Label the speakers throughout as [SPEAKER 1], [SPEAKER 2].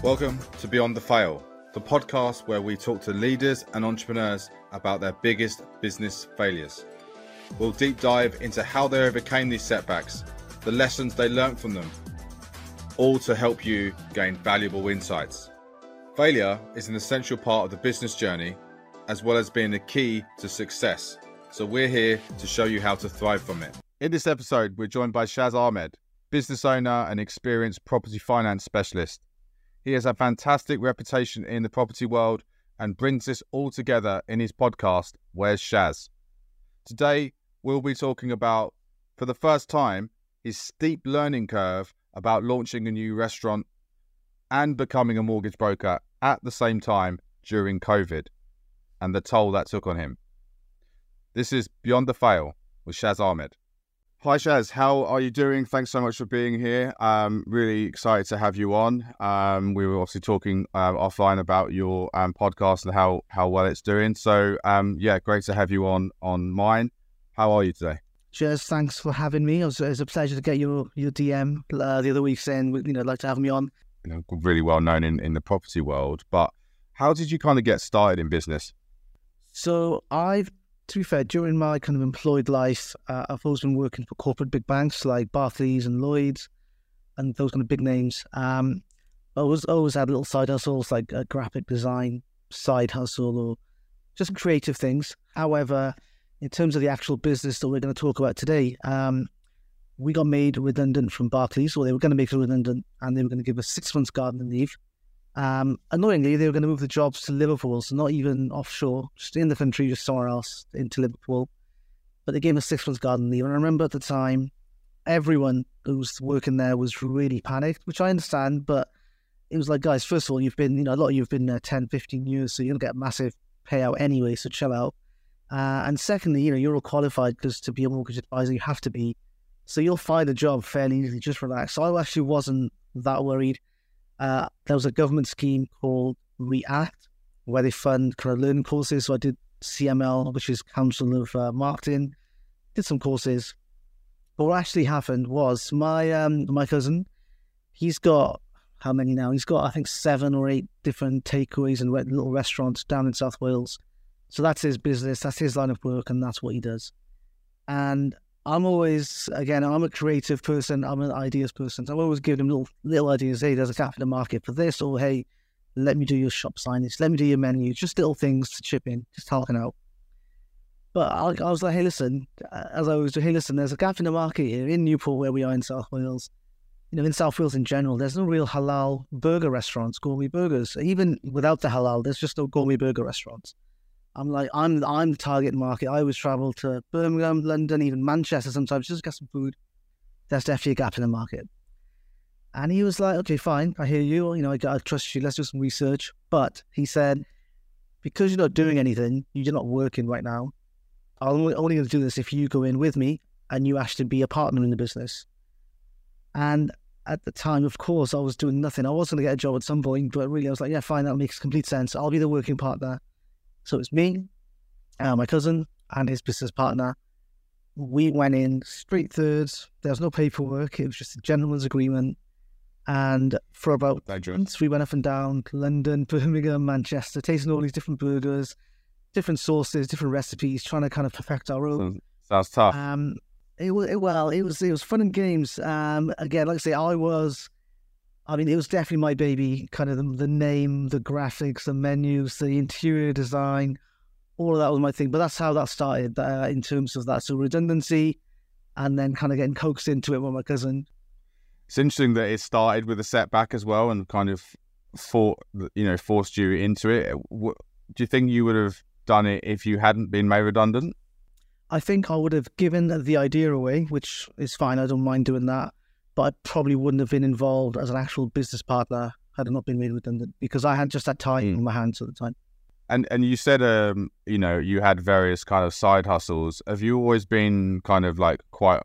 [SPEAKER 1] Welcome to Beyond the Fail, the podcast where we talk to leaders and entrepreneurs about their biggest business failures. We'll deep dive into how they overcame these setbacks, the lessons they learned from them, all to help you gain valuable insights. Failure is an essential part of the business journey, as well as being the key to success. So we're here to show you how to thrive from it. In this episode, we're joined by Shaz Ahmed, business owner and experienced property finance specialist. He has a fantastic reputation in the property world and brings this all together in his podcast, Where's Shaz? Today, we'll be talking about, for the first time, his steep learning curve about launching a new restaurant and becoming a mortgage broker at the same time during COVID and the toll that took on him. This is Beyond the Fail with Shaz Ahmed. Hi Shaz, how are you doing? Thanks so much for being here. Um, really excited to have you on. Um, we were obviously talking um, offline about your um, podcast and how how well it's doing. So um, yeah, great to have you on on mine. How are you today?
[SPEAKER 2] Cheers, thanks for having me. It was, it was a pleasure to get your your DM uh, the other week saying you know like to have me on.
[SPEAKER 1] You know, really well known in in the property world, but how did you kind of get started in business?
[SPEAKER 2] So I've to be fair, during my kind of employed life, uh, I've always been working for corporate big banks like Barclays and Lloyds and those kind of big names. Um, I was always had little side hustles like a graphic design side hustle or just creative things. However, in terms of the actual business that we're going to talk about today, um, we got made redundant from Barclays, or they were going to make us redundant, and they were going to give us six months gardening leave. Um, annoyingly, they were going to move the jobs to Liverpool, so not even offshore, just in the country, just somewhere else into Liverpool. But they gave us six months garden leave. And I remember at the time, everyone who was working there was really panicked, which I understand. But it was like, guys, first of all, you've been, you know, a lot of you have been there 10, 15 years, so to get a massive payout anyway, so chill out. Uh, and secondly, you know, you're all qualified because to be a mortgage advisor, you have to be. So you'll find a job fairly easily, just relax. So I actually wasn't that worried. Uh, there was a government scheme called React, where they fund kind of learning courses. So I did CML, which is Council of uh, Marketing, did some courses. But what actually happened was my um, my cousin, he's got how many now? He's got I think seven or eight different takeaways and little restaurants down in South Wales. So that's his business, that's his line of work, and that's what he does. And I'm always, again, I'm a creative person. I'm an ideas person. So I'm always giving them little, little ideas. Hey, there's a gap in the market for this, or hey, let me do your shop signage, let me do your menu, just little things to chip in, just helping out. But I, I was like, hey, listen, as I was, hey, listen, there's a gap in the market here in Newport, where we are in South Wales. You know, in South Wales in general, there's no real halal burger restaurants, gourmet burgers. Even without the halal, there's just no gourmet burger restaurants. I'm like, I'm I'm the target market. I always travel to Birmingham, London, even Manchester sometimes just get some food. There's definitely a gap in the market. And he was like, okay, fine, I hear you. You know, I, I trust you. Let's do some research. But he said, because you're not doing anything, you're not working right now. I'm only, only going to do this if you go in with me and you actually be a partner in the business. And at the time, of course, I was doing nothing. I was going to get a job at some point, but really, I was like, yeah, fine, that makes complete sense. I'll be the working partner. So it's me, uh, my cousin, and his business partner. We went in straight thirds. There was no paperwork. It was just a gentleman's agreement. And for about months, we went up and down London, Birmingham, Manchester, tasting all these different burgers, different sauces, different recipes, trying to kind of perfect our own.
[SPEAKER 1] Sounds tough. Um,
[SPEAKER 2] it was it, well, it was it was fun and games. Um, again, like I say, I was I mean, it was definitely my baby. Kind of the, the, name, the graphics, the menus, the interior design, all of that was my thing. But that's how that started uh, in terms of that. So redundancy, and then kind of getting coaxed into it with my cousin.
[SPEAKER 1] It's interesting that it started with a setback as well, and kind of fought, you know, forced you into it. Do you think you would have done it if you hadn't been made redundant?
[SPEAKER 2] I think I would have given the idea away, which is fine. I don't mind doing that but I probably wouldn't have been involved as an actual business partner had I not been made redundant because I had just that time mm. in my hands at the time.
[SPEAKER 1] And and you said um you know you had various kind of side hustles. Have you always been kind of like quite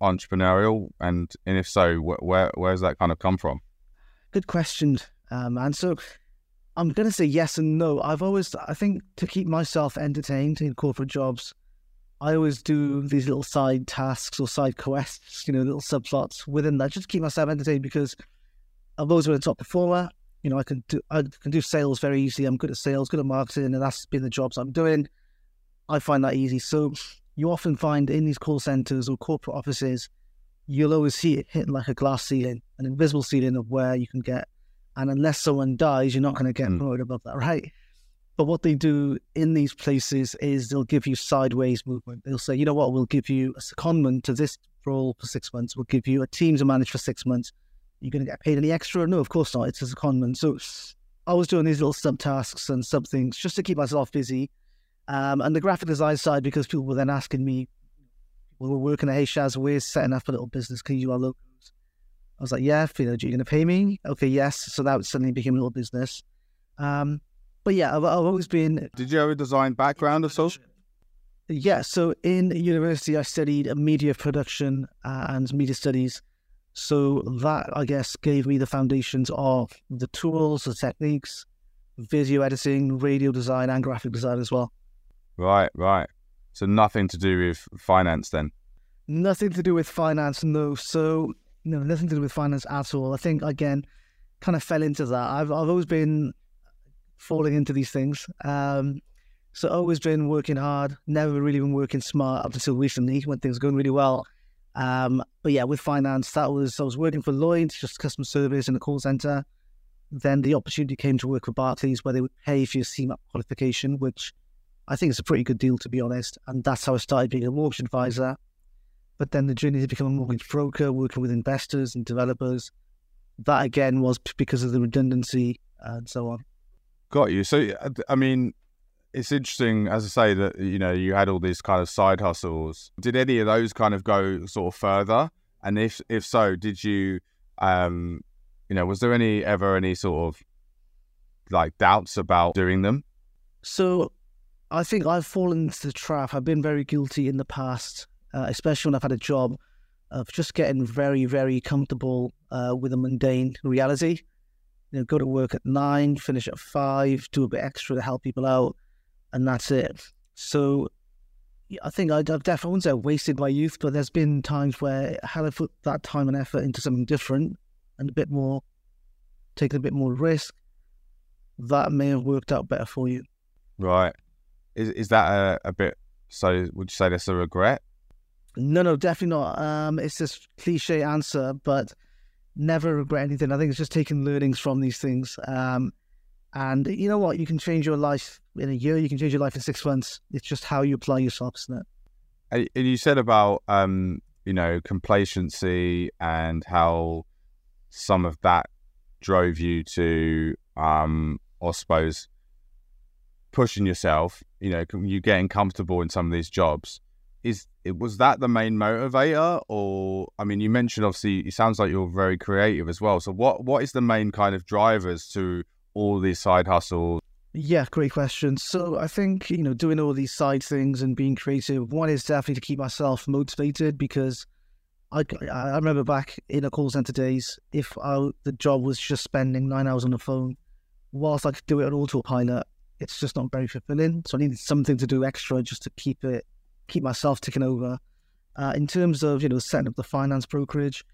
[SPEAKER 1] entrepreneurial? And and if so, wh- where where's that kind of come from?
[SPEAKER 2] Good question, um, and so I'm going to say yes and no. I've always I think to keep myself entertained in corporate jobs, I always do these little side tasks or side quests, you know, little subplots within that, just to keep myself entertained because I've always been a top performer. you know, I can do I can do sales very easily. I'm good at sales, good at marketing, and that's been the jobs I'm doing. I find that easy. So you often find in these call centers or corporate offices, you'll always see it hitting like a glass ceiling, an invisible ceiling of where you can get. And unless someone dies, you're not going to get mm. promoted above that, right? But what they do in these places is they'll give you sideways movement. They'll say, you know what, we'll give you a secondment to this role for six months. We'll give you a team to manage for six months. You're going to get paid any extra? No, of course not. It's a secondment. So I was doing these little sub tasks and sub things just to keep myself busy. Um, and the graphic design side, because people were then asking me, we were working at Hey Shaz, we're setting up a little business. Can you do our logos? I was like, yeah, you know, are you going to pay me? Okay, yes. So that suddenly became a little business. Um, but yeah, I've, I've, always been.
[SPEAKER 1] Did you have a design background or so?
[SPEAKER 2] Yeah. So in university, I studied media production and media studies. So that, I guess, gave me the foundations of the tools, the techniques, video editing, radio design, and graphic design as well.
[SPEAKER 1] Right, right. So nothing to do with finance then?
[SPEAKER 2] Nothing to do with finance, no. So, no, nothing to do with finance at all. I think, again, kind of fell into that. I've, I've always been falling into these things. Um, so always been working hard, never really been working smart up until recently when things were going really well. Um, but yeah, with finance, that was I was working for Lloyds, just customer service in the call center. Then the opportunity came to work for Barclays, where they would pay for your CeMAP qualification, which I think is a pretty good deal to be honest. And that's how I started being a mortgage advisor. But then the journey to become a mortgage broker, working with investors and developers, that again was because of the redundancy and so on.
[SPEAKER 1] Got you. So, I mean, it's interesting, as I say, that you know you had all these kind of side hustles. Did any of those kind of go sort of further? And if if so, did you, um, you know, was there any ever any sort of like doubts about doing them?
[SPEAKER 2] So, I think I've fallen into the trap. I've been very guilty in the past, uh, especially when I've had a job of just getting very, very comfortable uh, with a mundane reality. You know, go to work at nine, finish at five, do a bit extra to help people out and that's it. So I think I've definitely, I wouldn't say wasted my youth, but there's been times where had I put that time and effort into something different and a bit more, taking a bit more risk, that may have worked out better for you.
[SPEAKER 1] Right. Is is that a, a bit? So would you say that's a regret?
[SPEAKER 2] No, no, definitely not. Um, it's this cliche answer, but never regret anything. I think it's just taking learnings from these things. Um, and you know what? You can change your life in a year. You can change your life in six months. It's just how you apply yourself, isn't
[SPEAKER 1] it? And you said about um, you know complacency and how some of that drove you to, um, I suppose, pushing yourself. You know, you getting comfortable in some of these jobs. Is it was that the main motivator, or I mean, you mentioned obviously it sounds like you're very creative as well. So what what is the main kind of drivers to all these side hustles?
[SPEAKER 2] Yeah, great question. So I think, you know, doing all these side things and being creative, one is definitely to keep myself motivated because I, I remember back in a call center days, if I, the job was just spending nine hours on the phone, whilst I could do it on autopilot, it's just not very fulfilling. So I needed something to do extra just to keep it, keep myself ticking over. Uh, in terms of, you know, setting up the finance brokerage,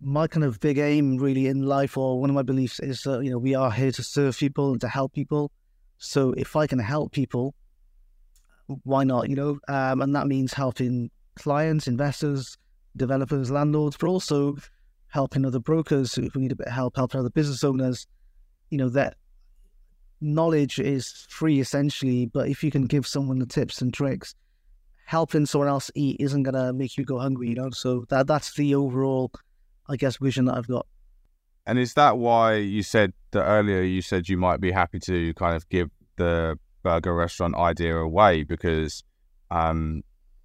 [SPEAKER 2] my kind of big aim really in life or one of my beliefs is that you know we are here to serve people and to help people. So if i can help people why not you know? Um, and that means helping clients investors developers landlords but also helping other brokers who need a bit of help helping other business owners. You know that knowledge is free essentially but if you can give someone the tips and tricks helping someone else eat isn't going to make you go hungry you know so that that's the overall I guess, vision that I've got.
[SPEAKER 1] And is that why you said that earlier? You said you might be happy to kind of give the burger restaurant idea away because um,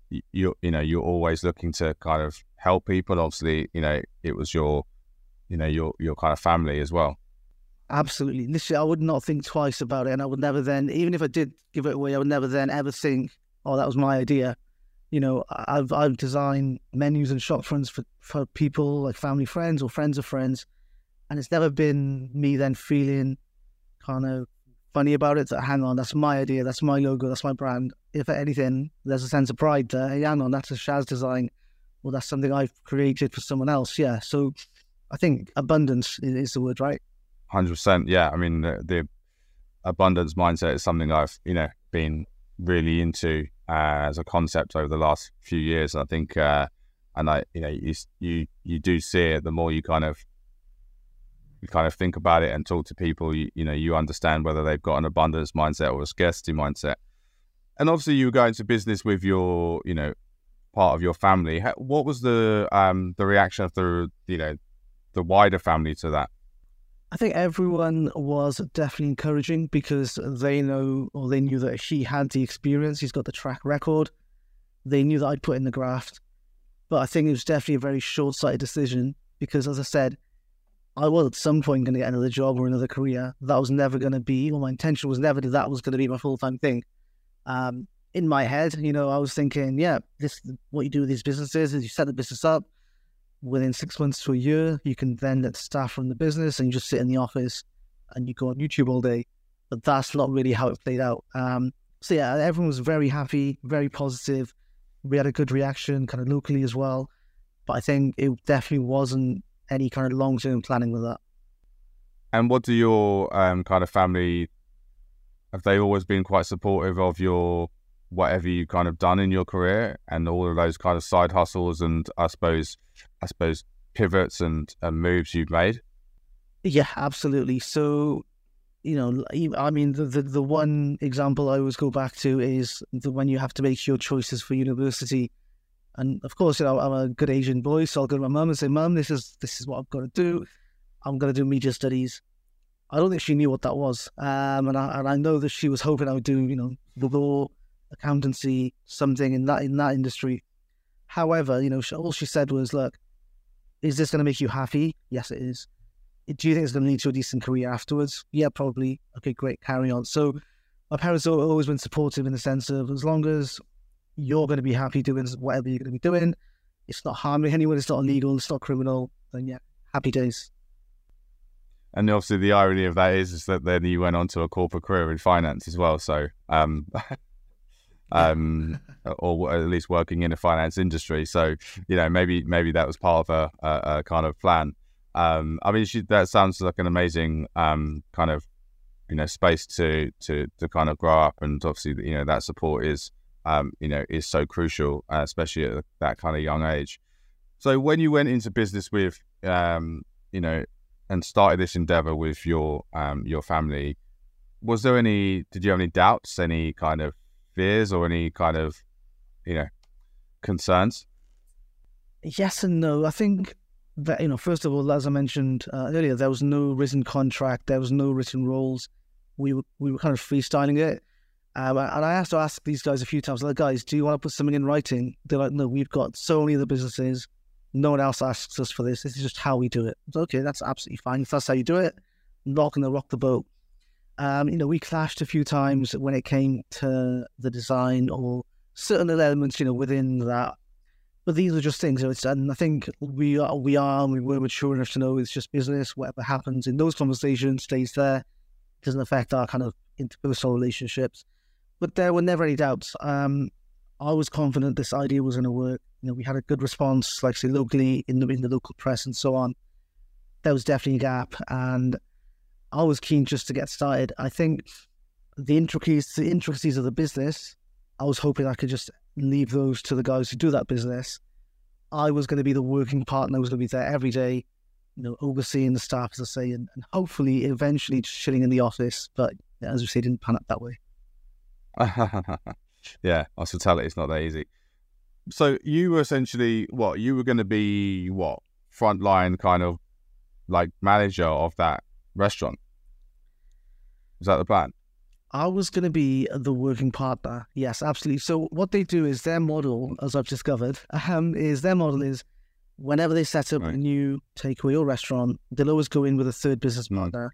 [SPEAKER 1] you you know you're always looking to kind of help people. Obviously, you know it was your you know your your kind of family as well.
[SPEAKER 2] Absolutely. Literally, I would not think twice about it, and I would never then, even if I did give it away, I would never then ever think, "Oh, that was my idea." you know, I've I've designed menus and shop fronts for, for people like family friends or friends of friends, and it's never been me then feeling kind of funny about it. That hang on, that's my idea, that's my logo, that's my brand. If anything, there's a sense of pride there. Hey, hang on, that's a Shaz design. Well, that's something I've created for someone else. Yeah. So I think abundance is, the word, right?
[SPEAKER 1] hundred percent. Yeah, I mean the, the, abundance mindset is something I've you know been really into uh, as a concept over the last few years. And I think, uh, and I you know you you you do see it the more you kind of you kind of think about it and talk to people. You, you know you understand whether they've got an abundance mindset or a scarcity mindset. And obviously, you go into business with your you know part of your family. What was the um the reaction of the you know the wider family to that?
[SPEAKER 2] I think everyone was definitely encouraging because they know or they knew that he had the experience, he's got the track record. They knew that I'd put in the graft. But I think it was definitely a very short sighted decision because, as I said, I was at some point going to get another job or another career. That was never going to be, or my intention was never that that was going to be my full time thing. Um, in my head, you know, I was thinking, yeah, this what you do with these businesses is you set the business up, within six months to a year, you can then let staff run the business and you just sit in the office and you go on YouTube all day. But that's not really how it played out. Um, so yeah, everyone was very happy, very positive. We had a good reaction, kind of locally as well. But I think it definitely wasn't any kind of long term planning with that.
[SPEAKER 1] And what do your um, kind of family have they always been quite supportive of your whatever you kind of done in your career and all of those kind of side hustles and I suppose I suppose pivots and, and moves you've made?
[SPEAKER 2] Yeah, absolutely. So, you know, I mean, the, the, the one example I always go back to is the when you have to make your choices for university. And of course, you know, I'm a good Asian boy, so I'll go to my mum and say, "Mum, this is this is what I've got to do. I'm going to do media studies." I don't think she knew what that was, um, and I and I know that she was hoping I would do, you know, the law, accountancy, something in that in that industry. However, you know, all she said was, "Look, is this going to make you happy? Yes, it is. Do you think it's going to lead to a decent career afterwards? Yeah, probably. Okay, great, carry on." So, my parents have always been supportive in the sense of as long as you're going to be happy doing whatever you're going to be doing, it's not harming anyone, it's not illegal, it's not criminal. Then yeah, happy days.
[SPEAKER 1] And obviously, the irony of that is, is that then you went on to a corporate career in finance as well. So, um, um, or at least working in a finance industry. So you know, maybe maybe that was part of a, a, a kind of plan. Um, I mean, she, that sounds like an amazing um, kind of you know space to to to kind of grow up, and obviously you know that support is um, you know is so crucial, uh, especially at that kind of young age. So when you went into business with um, you know and started this endeavor with your um, your family, was there any? Did you have any doubts? Any kind of fears or any kind of, you know, concerns?
[SPEAKER 2] Yes and no. I think that, you know, first of all, as I mentioned uh, earlier, there was no written contract, there was no written rules. We were, we were kind of freestyling it. Um, and I have to ask these guys a few times, like, guys, do you want to put something in writing? They're like, no, we've got so many other businesses. No one else asks us for this. This is just how we do it. okay, that's absolutely fine. If that's how you do it, I'm not going to rock the boat. Um, you know, we clashed a few times when it came to the design or certain elements, you know, within that. But these are just things. And I think we are, we are, we were mature enough to know it's just business. Whatever happens in those conversations stays there. It doesn't affect our kind of interpersonal relationships. But there were never any doubts. Um, I was confident this idea was going to work. You know, we had a good response, like say locally in the in the local press and so on. There was definitely a gap, and I was keen just to get started. I think the intricacies, the intricacies of the business, I was hoping I could just leave those to the guys who do that business. I was going to be the working partner. I was going to be there every day, you know, overseeing the staff, as I say, and, and hopefully eventually just chilling in the office. But as we say, it didn't pan out that way.
[SPEAKER 1] yeah, hospitality it's not that easy. So you were essentially what? You were going to be what? Frontline kind of like manager of that restaurant. Is that the plan?
[SPEAKER 2] I was going to be the working partner. Yes, absolutely. So what they do is their model, as I've discovered, um, is their model is whenever they set up right. a new takeaway or restaurant, they'll always go in with a third business partner.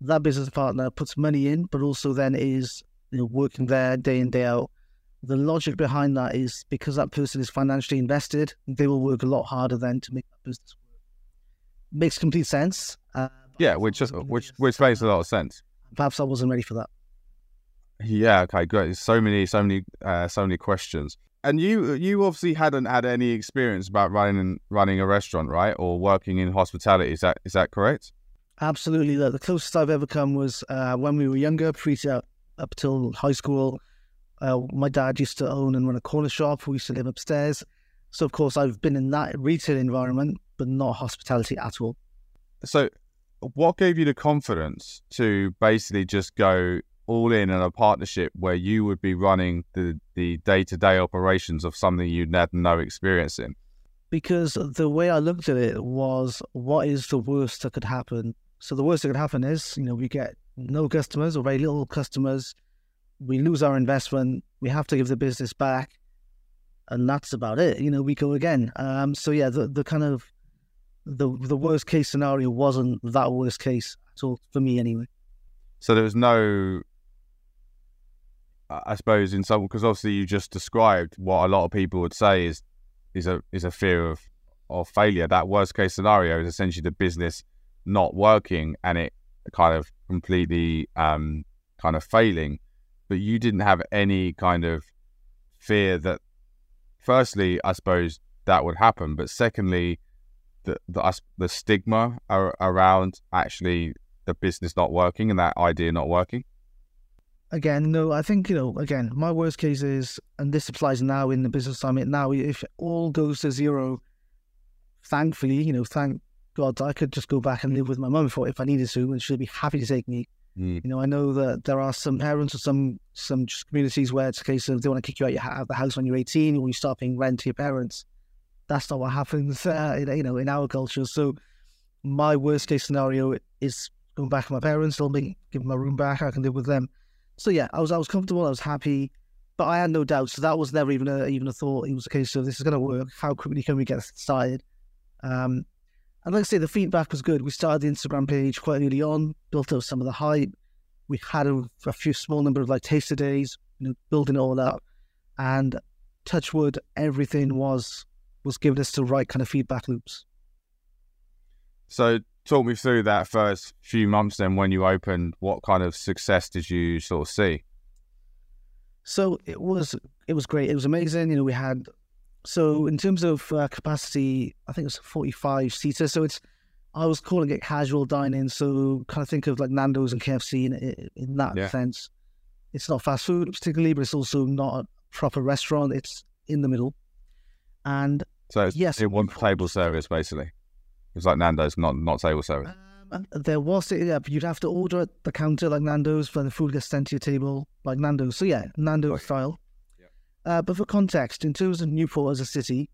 [SPEAKER 2] That business partner puts money in, but also then is you know, working there day in day out. The logic behind that is because that person is financially invested, they will work a lot harder then to make that business work. Makes complete sense. Uh,
[SPEAKER 1] yeah, which just which which makes a lot of sense
[SPEAKER 2] perhaps I wasn't ready for that.
[SPEAKER 1] Yeah. Okay. Great. So many, so many, uh, so many questions. And you, you obviously hadn't had any experience about running running a restaurant, right, or working in hospitality. Is that is that correct?
[SPEAKER 2] Absolutely. The, the closest I've ever come was uh, when we were younger, pre up, up till high school. Uh, my dad used to own and run a corner shop. We used to live upstairs. So, of course, I've been in that retail environment, but not hospitality at all.
[SPEAKER 1] So, what gave you the confidence to basically just go all in in a partnership where you would be running the the day to day operations of something you'd had no experience in?
[SPEAKER 2] Because the way I looked at it was, what is the worst that could happen? So the worst that could happen is, you know, we get no customers or very little customers, we lose our investment, we have to give the business back, and that's about it. You know, we go again. Um, so yeah, the the kind of the the worst case scenario wasn't that worst case at all for me anyway.
[SPEAKER 1] So there was no I suppose in some because obviously you just described what a lot of people would say is is a is a fear of of failure. That worst case scenario is essentially the business not working and it kind of completely um, kind of failing. But you didn't have any kind of fear that, firstly, I suppose that would happen, but secondly, the the, the stigma ar- around actually the business not working and that idea not working
[SPEAKER 2] again, no, I think, you know, again, my worst case is, and this applies now in the business summit, now, if all goes to zero, thankfully, you know, thank God, I could just go back and live with my mum if, if I needed to, and she'd be happy to take me. Mm. You know, I know that there are some parents or some some communities where it's a case of they want to kick you out of the house when you're 18 or you start paying rent to your parents. That's not what happens, uh, you know, in our culture. So my worst case scenario is going back to my parents, they'll be give my room back, I can live with them. So yeah, I was I was comfortable, I was happy, but I had no doubts. So that was never even a even a thought. It was a case of this is going to work. How quickly can we get started? Um, and like I say, the feedback was good. We started the Instagram page quite early on, built up some of the hype. We had a, a few small number of like taster days, you know, building it all up, and touchwood, everything was was giving us the right kind of feedback loops.
[SPEAKER 1] So talk me through that first few months then when you opened what kind of success did you sort of see?
[SPEAKER 2] So it was it was great. It was amazing you know we had so in terms of uh, capacity i think it was 45 seater so it's i was calling it casual dining. So kind of think of like Nando's and KFC in, in that yeah. sense. It's not fast food particularly but it's also not a proper restaurant. It's in the middle. And
[SPEAKER 1] so yes it wants table service basically it's like Nando's, not not table service.
[SPEAKER 2] Um, there was, yeah, you'd have to order at the counter like Nando's, when the food gets sent to your table like Nando's. So yeah, Nando's style. Yeah. Uh, but for context, in terms of Newport as a city,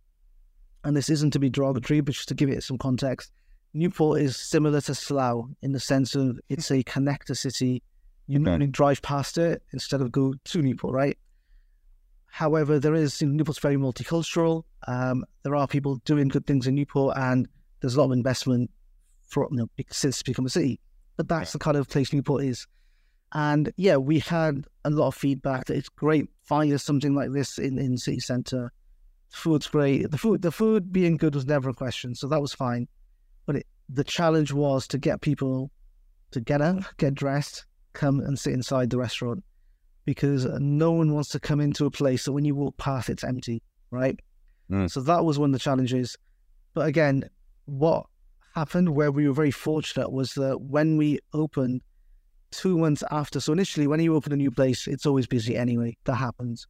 [SPEAKER 2] and this isn't to be derogatory, but just to give it some context, Newport is similar to Slough in the sense of it's a connector city. You okay. normally drive past it instead of go to Newport, right? However, there is Newport's very multicultural. Um, there are people doing good things in Newport, and there's a lot of investment for you know since it's become a city. But that's the kind of place Newport is. And yeah, we had a lot of feedback that it's great finding something like this in, in city centre. Food's great. The food the food being good was never a question, so that was fine. But it, the challenge was to get people to get up, get dressed, come and sit inside the restaurant because no one wants to come into a place that when you walk past it's empty, right? Mm. So that was one of the challenges. But again, what happened where we were very fortunate was that when we opened two months after, so initially when you open a new place, it's always busy anyway. That happens.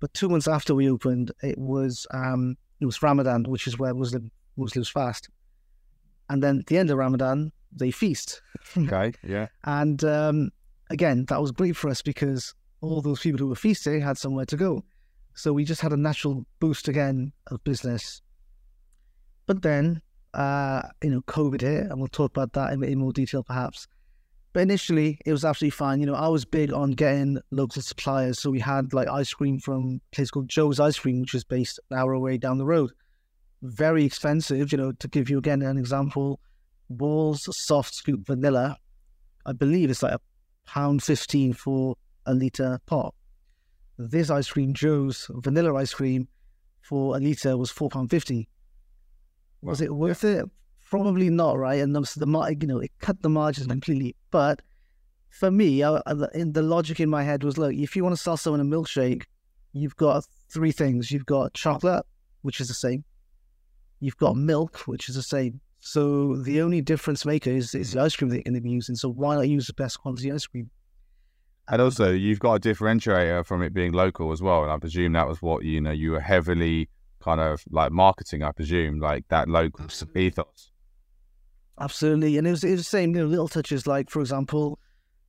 [SPEAKER 2] But two months after we opened, it was um, it was Ramadan, which is where Muslim Muslims fast. And then at the end of Ramadan, they feast.
[SPEAKER 1] okay, yeah.
[SPEAKER 2] And um, again, that was great for us because all those people who were feasting had somewhere to go. So we just had a natural boost again of business. But then uh, you know, COVID hit, and we'll talk about that in, in more detail perhaps. But initially, it was absolutely fine. You know, I was big on getting local suppliers. So we had like ice cream from a place called Joe's Ice Cream, which is based an hour away down the road. Very expensive, you know, to give you again an example, Wall's soft scoop vanilla, I believe it's like a pound 15 for a litre pot. This ice cream, Joe's vanilla ice cream, for a litre was £4.50. Was it worth it? Probably not, right? And the, you know, it cut the margins completely. But for me, I, in the logic in my head was, look, if you want to sell someone a milkshake, you've got three things. You've got chocolate, which is the same. You've got milk, which is the same. So the only difference maker is, is the mm-hmm. ice cream that you're going to be using. So why not use the best quality ice cream?
[SPEAKER 1] And also, you've got a differentiator from it being local as well. And I presume that was what you know you were heavily kind of like marketing. I presume like that local ethos.
[SPEAKER 2] Absolutely, and it was it was the same. You know, little touches like, for example,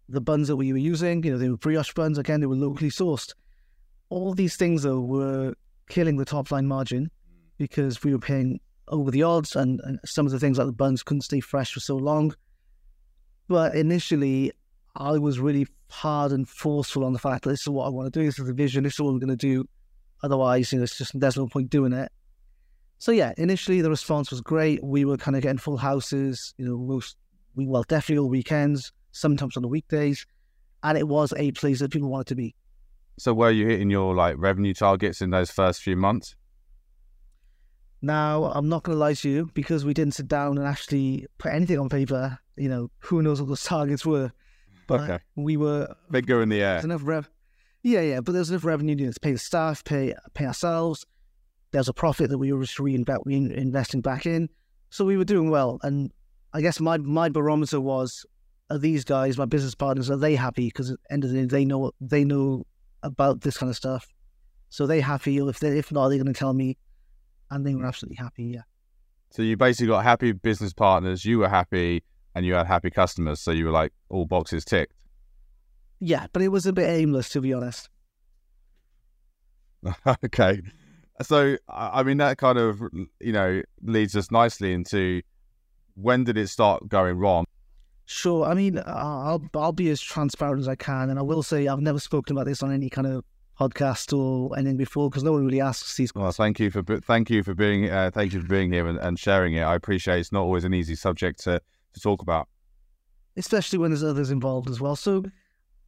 [SPEAKER 2] the buns that we were using. You know, they were brioche buns. Again, they were locally sourced. All these things though were killing the top line margin because we were paying over the odds, and, and some of the things like the buns couldn't stay fresh for so long. But initially, I was really hard and forceful on the fact that this is what I want to do. This is the vision. This is what we're going to do. Otherwise, you know, it's just there's no point doing it. So yeah, initially the response was great. We were kind of getting full houses. You know, most we well definitely all weekends, sometimes on the weekdays, and it was a place that people wanted to be.
[SPEAKER 1] So were you hitting your like revenue targets in those first few months?
[SPEAKER 2] Now, I'm not going to lie to you because we didn't sit down and actually put anything on paper. You know, who knows what those targets were. But
[SPEAKER 1] okay.
[SPEAKER 2] we were
[SPEAKER 1] bigger in the air.
[SPEAKER 2] There's enough rev. Yeah, yeah, but there's enough revenue to pay the staff, pay pay ourselves. There's a profit that we were just reinvest, reinvesting back in, so we were doing well. And I guess my my barometer was: Are these guys, my business partners, are they happy? Because at the end of the day, they know they know about this kind of stuff, so they happy. If they if not, they're going to tell me, and they were absolutely happy. Yeah.
[SPEAKER 1] So you basically got happy business partners. You were happy and you had happy customers. So you were like all boxes ticked.
[SPEAKER 2] Yeah, but it was a bit aimless to be honest.
[SPEAKER 1] okay. So I mean that kind of you know leads us nicely into when did it start going wrong?
[SPEAKER 2] Sure. I mean, I'll I'll be as transparent as I can, and I will say I've never spoken about this on any kind of podcast or anything before because no one really asks these.
[SPEAKER 1] Well, thank you for thank you for being uh, thank you for being here and, and sharing it. I appreciate it's not always an easy subject to to talk about.
[SPEAKER 2] Especially when there's others involved as well. So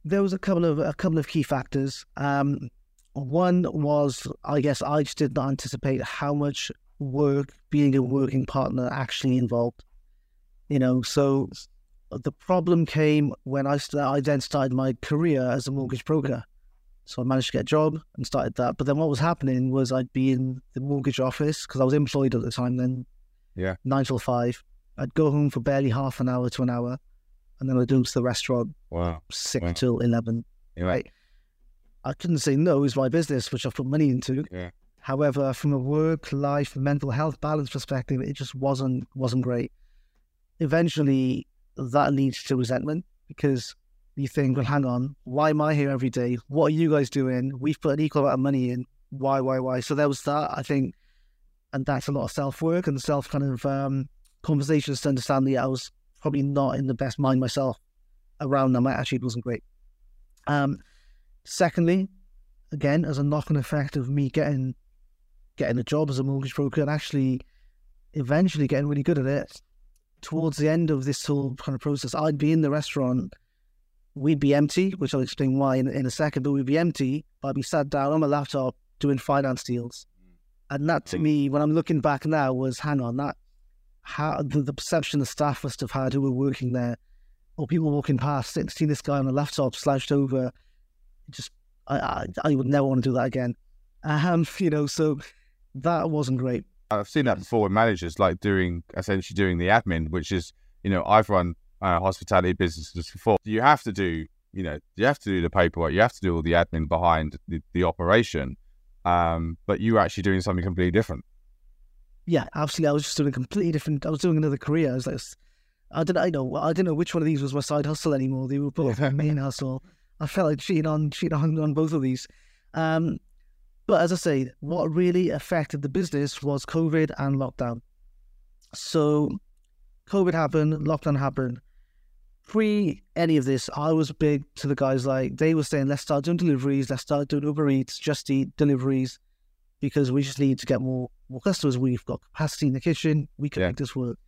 [SPEAKER 2] there was a couple of a couple of key factors. Um, one was, I guess, I just did not anticipate how much work being a working partner actually involved. You know, so the problem came when I st- I then started my career as a mortgage broker. So I managed to get a job and started that. But then what was happening was I'd be in the mortgage office because I was employed at the time then.
[SPEAKER 1] Yeah.
[SPEAKER 2] Nine till five. I'd go home for barely half an hour to an hour, and then I'd go to the restaurant.
[SPEAKER 1] Wow.
[SPEAKER 2] Six
[SPEAKER 1] wow.
[SPEAKER 2] till eleven.
[SPEAKER 1] Yeah. Right.
[SPEAKER 2] I couldn't say no. It's my business, which I've put money into.
[SPEAKER 1] Yeah.
[SPEAKER 2] However, from a work life mental health balance perspective, it just wasn't wasn't great. Eventually, that leads to resentment because you think, well, hang on, why am I here every day? What are you guys doing? We've put an equal amount of money in. Why, why, why? So there was that, I think, and that's a lot of self work and self kind of um, conversations to understand that I was probably not in the best mind myself around that. My attitude wasn't great. Um, secondly, again, as a knock-on effect of me getting getting a job as a mortgage broker and actually eventually getting really good at it, towards the end of this whole kind of process, I'd be in the restaurant, we'd be empty, which I'll explain why in, in a second, but we'd be empty, but I'd be sat down on my laptop doing finance deals. And that to me, when I'm looking back now, was hang on, that how the, the perception the staff must have had who were working there, or people walking past, seeing this guy on a laptop slouched over, just I, I, I would never want to do that again. Um, you know, so that wasn't great.
[SPEAKER 1] I've seen that before with managers, like doing essentially doing the admin, which is you know I've run uh, hospitality businesses before. You have to do you know you have to do the paperwork, you have to do all the admin behind the, the operation, um, but you're actually doing something completely different
[SPEAKER 2] yeah, absolutely. I was just doing a completely different. I was doing another career. I was like, I didn't. I know. I didn't know which one of these was my side hustle anymore. They were both my main hustle. I felt like cheating on cheating on, on both of these. Um, but as I say, what really affected the business was COVID and lockdown. So, COVID happened, lockdown happened. Pre any of this, I was big to the guys like they were saying, let's start doing deliveries, let's start doing Uber Eats, Just Eat deliveries because we just need to get more more customers. We've got capacity in the kitchen. We can yeah. make this work.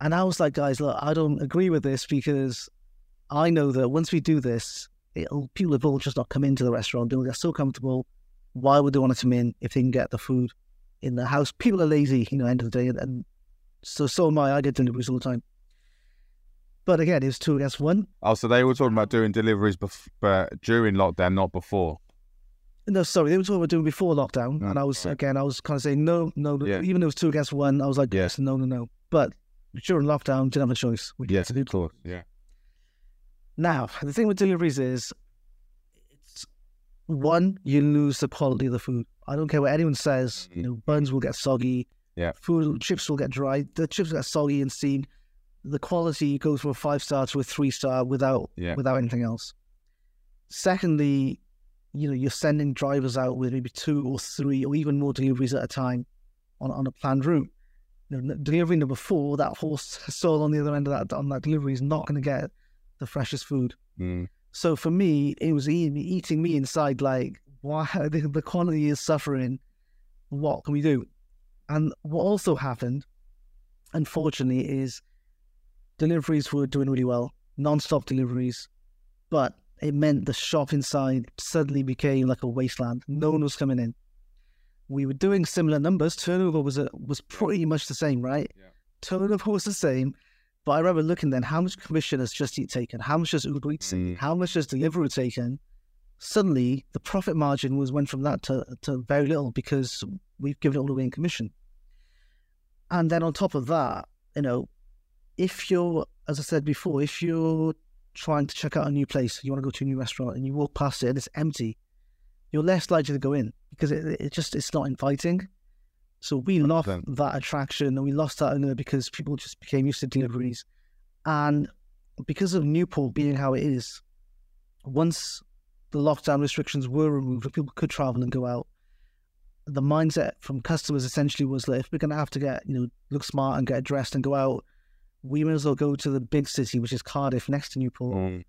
[SPEAKER 2] And I was like, guys, look, I don't agree with this because I know that once we do this, it'll, people will just not come into the restaurant. They'll get so comfortable. Why would they want to come in if they can get the food in the house? People are lazy, you know, end of the day. And, and so, so am I. I get deliveries all the time. But again, it was two against one.
[SPEAKER 1] Oh, so they were talking about doing deliveries bef- but during lockdown, not before.
[SPEAKER 2] No, sorry, they were talking about doing before lockdown,
[SPEAKER 1] Oh,
[SPEAKER 2] and I was
[SPEAKER 1] right.
[SPEAKER 2] again, I was kind of saying no, no, no.
[SPEAKER 1] Yeah.
[SPEAKER 2] even though it was two against one, I was like,
[SPEAKER 1] Yeah.
[SPEAKER 2] yes, no, no, no. But during lockdown, didn't have a choice. We to do
[SPEAKER 1] course. Yeah.
[SPEAKER 2] Now, the thing with deliveries is, it's one, you lose the quality of the food. I don't care what anyone says. Mm. You know, buns will get soggy.
[SPEAKER 1] Yeah.
[SPEAKER 2] Food chips will get dry. The chips will get soggy and steamed. The quality goes from a five star to a three star without
[SPEAKER 1] Yeah.
[SPEAKER 2] without anything else. Secondly, you know, you're sending drivers out with maybe two or three or even more deliveries at a time on, on a planned route. You know, delivery number four, that horse soul on the other end of that on that delivery is not going to get the freshest food.
[SPEAKER 1] Mm.
[SPEAKER 2] So for me, it was eating, eating me inside. Like, wow, the, the quality is suffering. What can we do? And what also happened, unfortunately, is deliveries were doing really well, non-stop deliveries, but it meant the shop inside suddenly became like a wasteland. No one was coming in. We were doing similar numbers. Turnover was a, was pretty much the same, right?
[SPEAKER 1] Yeah.
[SPEAKER 2] Turnover was the same. But I remember looking then, how much commission has Just Eat taken? How much has Uber Eats taken?
[SPEAKER 1] Mm.
[SPEAKER 2] How much has Deliveroo taken? Suddenly, the profit margin was went from that to, to very little because we've given it all away in commission. And then on top of that, you know, if you're, as I said before, if you're trying to check out a new place, you want to go to a new restaurant and you walk past it and it's empty, you're less likely to go in because it, it just it's not inviting. So we lost
[SPEAKER 1] 100%.
[SPEAKER 2] that attraction and we lost that owner because people just became used to deliveries. And because of Newport being how it is, once the lockdown restrictions were removed and people could travel and go out, the mindset from customers essentially was that if we're going to have to get, you know, look smart and get dressed and go out, we may as well go to the big city, which is Cardiff, next to Newport.
[SPEAKER 1] Mm.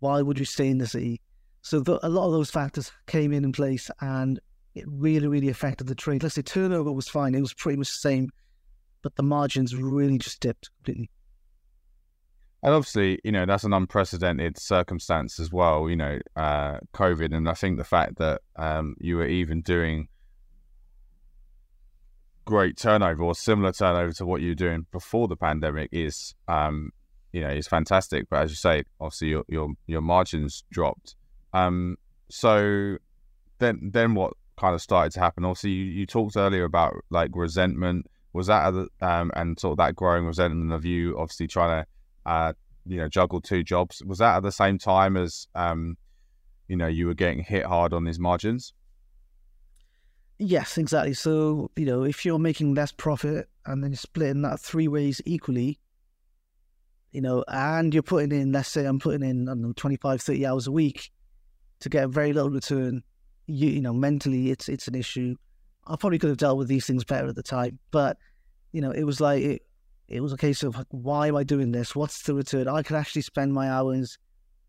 [SPEAKER 2] Why would you stay in the city? So the, a lot of those factors came in in place and it really, really affected the trade. Let's say turnover was fine. It was pretty much the same, but the margins really just dipped completely.
[SPEAKER 1] And obviously, you know, that's an unprecedented circumstance as well, you know, uh, COVID. And I think the fact that um, you were even doing great turnover or similar turnover to what you were doing before the pandemic is, um, you know, is fantastic. But as you say, obviously your your, your margins dropped. Um, so then then what kind of started to happen? Obviously, you, you talked earlier about like resentment. Was that um, and sort of that growing resentment of you obviously trying to uh, you know, juggle two jobs. Was that at the same time as, um, you know, you were getting hit hard on these margins?
[SPEAKER 2] Yes, exactly. So, you know, if you're making less profit and then you're splitting that three ways equally, you know, and you're putting in, let's say I'm putting in, I don't know, 25, 30 hours a week to get very little return, you, you know, mentally it's it's an issue. I probably could have dealt with these things better at the time, but, you know, it was like, it, it was a case of like, why am I doing this? What's the return? I could actually spend my hours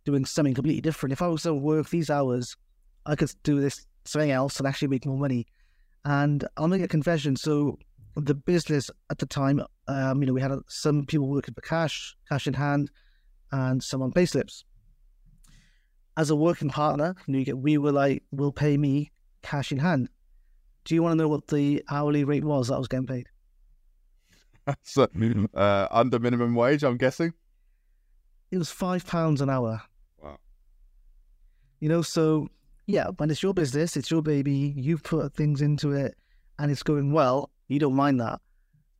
[SPEAKER 2] doing something completely different. If I was to work these hours, I could do this something else and actually make more money. And I'll make a confession. So the business at the time, um, you know, we had some people working for cash, cash in hand, and some on pay slips. As a working partner, you know, you get, we were like, "Will pay me cash in hand." Do you want to know what the hourly rate was that I was getting paid?
[SPEAKER 1] so, uh, under minimum wage, I'm guessing.
[SPEAKER 2] It was five pounds an hour.
[SPEAKER 1] Wow.
[SPEAKER 2] You know, so yeah, when it's your business, it's your baby, you've put things into it and it's going well, you don't mind that.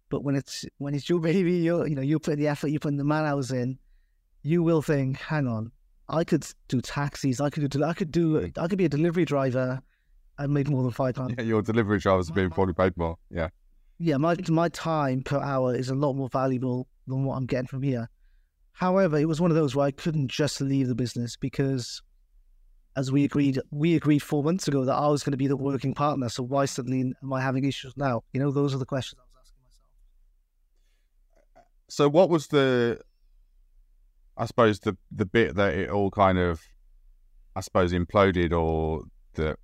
[SPEAKER 2] But when it's when it's your baby, you're you know, you put the effort, you put the man hours in, you will think, hang on, I could do taxis, I could do I could do I could be a delivery driver and make more than five pounds.
[SPEAKER 1] Yeah, your delivery drivers are being probably paid more. Yeah.
[SPEAKER 2] yeah, my my time per hour is a lot more valuable than what I'm getting from here. However, it was one of those where I couldn't just leave the business because, as we agreed, we agreed four months ago that I was going to be the working partner. So why suddenly am I having issues now? You know, those are the questions I was asking myself.
[SPEAKER 1] So, what was the, I suppose the the bit that it all kind of, I suppose, imploded or the,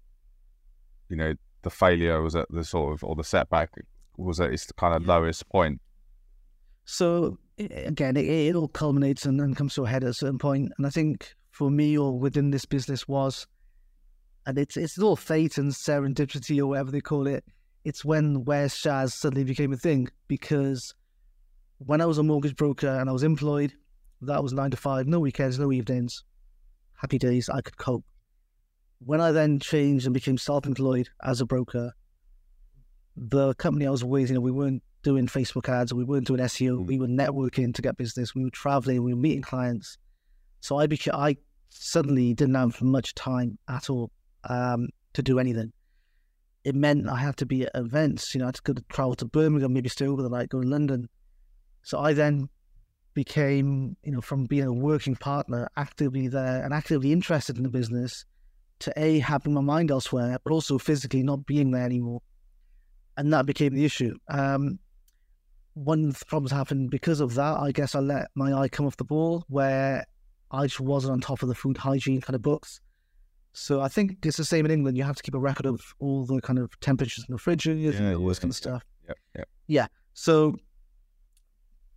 [SPEAKER 1] you know, the failure was at the sort of or the setback was at its kind of lowest point.
[SPEAKER 2] So again, it, it all culminates and, and comes to a head at a certain point. And I think for me, or within this business, was, and it's it's all fate and serendipity or whatever they call it. It's when Where's Shaz suddenly became a thing because when I was a mortgage broker and I was employed, that was nine to five, no weekends, no evenings, happy days. I could cope. when I then changed and became self-employed as a broker, the company I was with, you know, we weren't doing Facebook ads, we weren't doing SEO, mm. we were networking to get business, we were traveling, we were meeting clients. So I became, I suddenly didn't have much time at all um, to do anything. It meant I had to be at events, you know, I had to go to travel to Birmingham, maybe stay over the night, go to London. So I then became, you know, from being a working partner, actively there and actively interested in the business, to A, having my mind elsewhere, but also physically not being there anymore. And that became the issue. Um, one of the problems happened because of that. I guess I let my eye come off the ball where I just wasn't on top of the food hygiene kind of books. So I think it's the same in England. You have to keep a record of all the kind of temperatures in the fridges yeah, and all this kind of stuff.
[SPEAKER 1] Yep, yep.
[SPEAKER 2] Yeah. So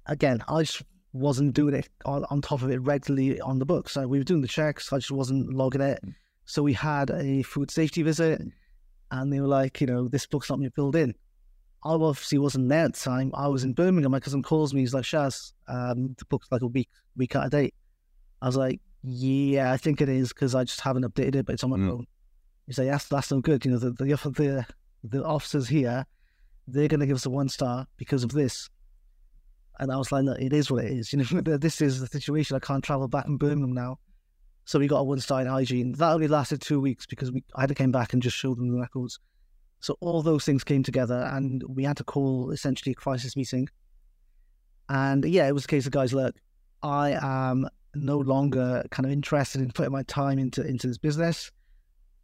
[SPEAKER 2] again, I just wasn't doing it on, on, top of it regularly on the books. So we were doing the checks. I just wasn't logging it. Mm. So we had a food safety visit, and they were like, you know, this book's not going to filled in. I obviously wasn't there at the time. I was in Birmingham. My cousin calls me. He's like, Shaz, um, the book's like a week week out of date. I was like, yeah, I think it is because I just haven't updated it, but it's on my mm. phone. He's like, that's, that's no good. You know, the, the, the, the officers here, they're going to give us a one star because of this. And I was like, no, it is what it is. You know, this is the situation. I can't travel back in Birmingham now. So we got a one star in hygiene. That only lasted two weeks because we I had to came back and just showed them the records. So all those things came together and we had to call essentially a crisis meeting. And yeah, it was a case of guys, look, I am no longer kind of interested in putting my time into into this business.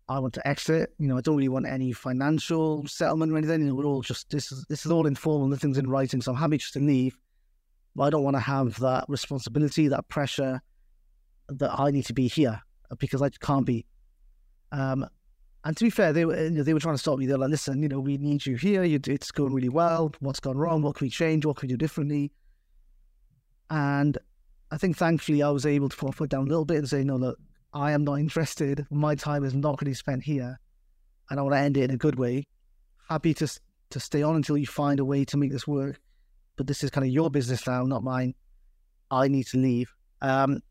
[SPEAKER 2] I want to exit. You know, I don't really want any financial settlement or anything. You know, we're all just this is this is all informal, nothing's in writing. So I'm happy just to leave. But I don't want to have that responsibility, that pressure that I need to be here because I can't be. Um, and to be fair, they were you know, they were trying to stop me. They're like, "Listen, you know, we need you here. You, it's going really well. What's gone wrong? What can we change? What can we do differently?" And I think thankfully I was able to put my foot down a little bit and say, "No, look, I am not interested. My time is not going to be spent here, and I want to end it in a good way. Happy to to stay on until you find a way to make this work, but this is kind of your business now, not mine. I need to leave." Um,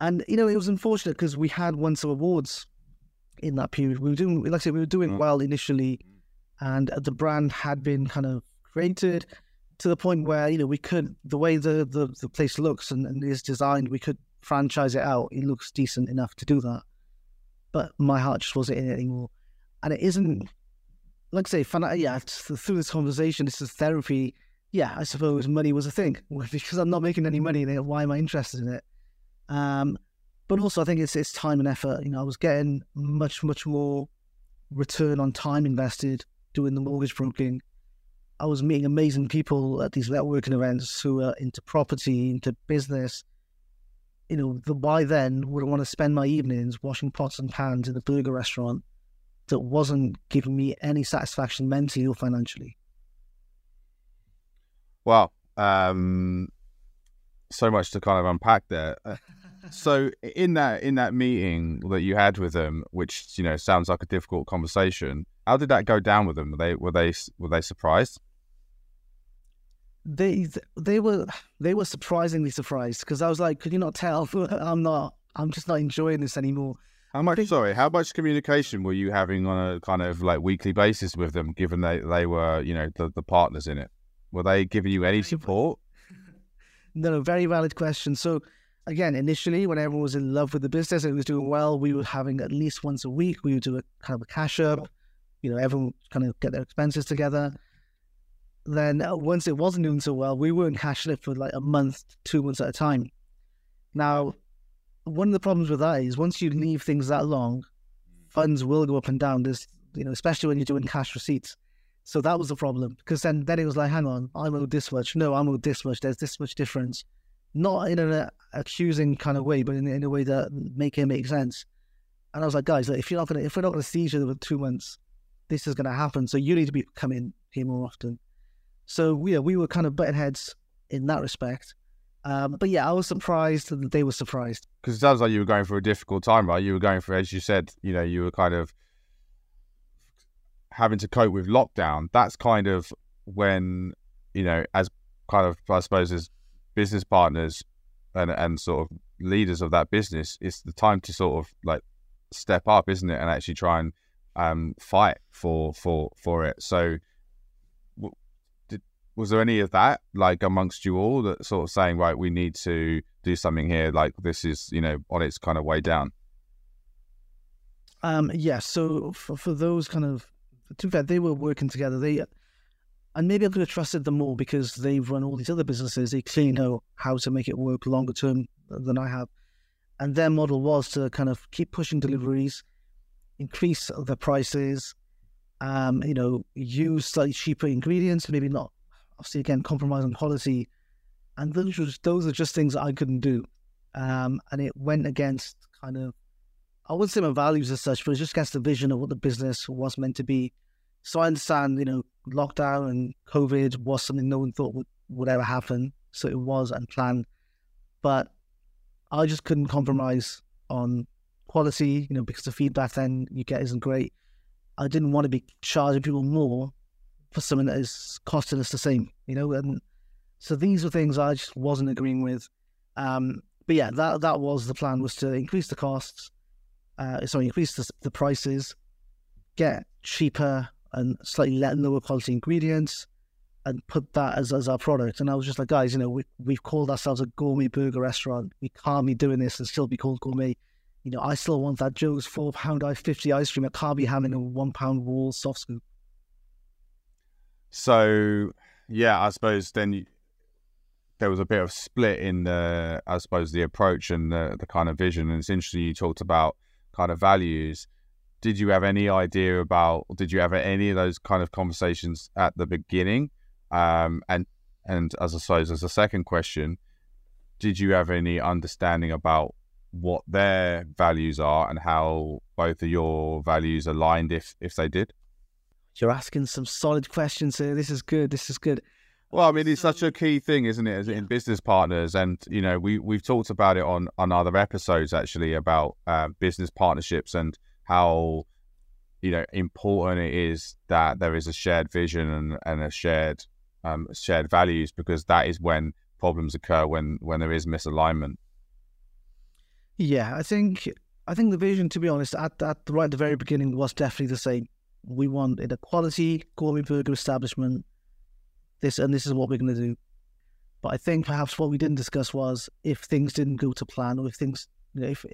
[SPEAKER 2] and you know, it was unfortunate because we had won some awards in that period. We were doing, like I said, we were doing mm. well initially, and the brand had been kind of created to the point where you know we could the way the the, the place looks and, and is designed, we could franchise it out. It looks decent enough to do that, but my heart just wasn't in it anymore, and it isn't. Like I say, fun, yeah, through this conversation, this is therapy. Yeah, I suppose money was a thing because I'm not making any money. in it. Why am I interested in it? Um, but also, I think it's it's time and effort. You know, I was getting much much more return on time invested doing the mortgage broking. I was meeting amazing people at these networking events who are into property, into business. You know, the, why then would I want to spend my evenings washing pots and pans in a burger restaurant that wasn't giving me any satisfaction mentally or financially?
[SPEAKER 1] Wow. Um, so much to kind of unpack there. Uh, so in that in that meeting that you had with them, which you know sounds like a difficult conversation, how did that go down with them? Were they were they were they surprised?
[SPEAKER 2] They they were they were surprisingly surprised because I was like, could you not tell? I'm not. I'm just not enjoying this anymore.
[SPEAKER 1] How much? Think, sorry, how much communication were you having on a kind of like weekly basis with them? Given they they were you know the, the partners in it, were they giving you any support?
[SPEAKER 2] no, no, very valid question. So again, initially when everyone was in love with the business and it was doing well, we were having at least once a week, we would do a kind of a cash up, you know, everyone kind of get their expenses together. Then uh, once it wasn't doing so well, we weren't cashing it for like a month, two months at a time. Now, one of the problems with that is once you leave things that long, funds will go up and down. There's, you know, especially when you're doing cash receipts. So that was the problem because then, then it was like, hang on, I'm owed this much. No, I'm owed this much. There's this much difference not in an accusing kind of way, but in, in a way that make it make sense. And I was like, guys, if you're not gonna, if we're not gonna see each other for two months, this is gonna happen. So you need to be coming here more often. So yeah, we were kind of butting heads in that respect. Um, but yeah, I was surprised that they were surprised
[SPEAKER 1] because it sounds like you were going for a difficult time, right? You were going for, as you said, you know, you were kind of having to cope with lockdown. That's kind of when you know, as kind of, I suppose, as business partners and and sort of leaders of that business, it's the time to sort of like step up, isn't it, and actually try and um, fight for for for it. So, was there any of that like amongst you all that sort of saying, right, we need to do something here, like this is you know on its kind of way down?
[SPEAKER 2] Um, yeah. So for for those kind of, to be fair, they were working together. They and maybe I could have trusted them more because they've run all these other businesses. They clearly know how to make it work longer term than I have. And their model was to kind of keep pushing deliveries, increase the prices, um, you know, use slightly cheaper ingredients, maybe not, obviously, again, compromise on quality. And those are, those are just things I couldn't do. Um, and it went against kind of, I wouldn't say my values as such, but it's just against the vision of what the business was meant to be. So I understand, you know, lockdown and COVID was something no one thought would, would ever happen. So it was unplanned. But I just couldn't compromise on quality, you know, because the feedback then you get isn't great. I didn't want to be charging people more for something that is costing us the same, you know. And so these were things I just wasn't agreeing with. Um, but yeah, that that was the plan was to increase the costs, uh, sorry, increase the, the prices, get cheaper and slightly lower quality ingredients and put that as, as our product. And I was just like, guys, you know, we, we've called ourselves a gourmet burger restaurant. We can't be doing this and still be called gourmet. You know, I still want that Joe's four pound I fifty ice cream. I can't be having a one pound Wall's soft scoop.
[SPEAKER 1] So, yeah, I suppose then there was a bit of split in the, I suppose, the approach and the, the kind of vision. And it's interesting you talked about kind of values. Did you have any idea about did you have any of those kind of conversations at the beginning? Um, and and as i suppose as a second question did you have any understanding about what their values are and how both of your values aligned if if they did
[SPEAKER 2] you're asking some solid questions here this is good this is good
[SPEAKER 1] well, I mean, it's such a key thing, isn't it, in business partners? And you know, we we've talked about it on on other episodes actually about uh, business partnerships and how you know important it is that there is a shared vision and, and a shared um, shared values because that is when problems occur when when there is misalignment.
[SPEAKER 2] Yeah, I think I think the vision, to be honest, at that right at the very beginning was definitely the same. We wanted a quality gourmet burger establishment. This and this is what we're going to do. But I think perhaps what we didn't discuss was if things didn't go to plan, or if things, you know, if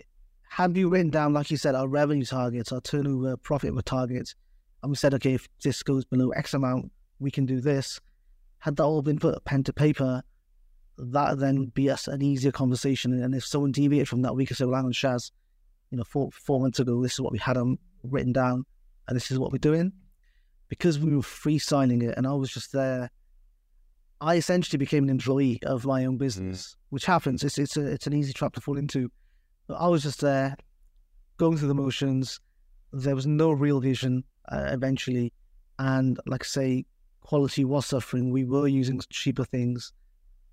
[SPEAKER 2] have you written down, like you said, our revenue targets, our turnover profit targets, and we said, okay, if this goes below X amount, we can do this. Had that all been put pen to paper, that then would be us an easier conversation. And if someone deviated from that, we could say, well, hang Shaz, you know, four, four months ago, this is what we had them written down, and this is what we're doing. Because we were free signing it, and I was just there, I essentially became an employee of my own business, mm. which happens. It's it's a, it's an easy trap to fall into. I was just there, going through the motions. There was no real vision uh, eventually, and like I say, quality was suffering. We were using cheaper things,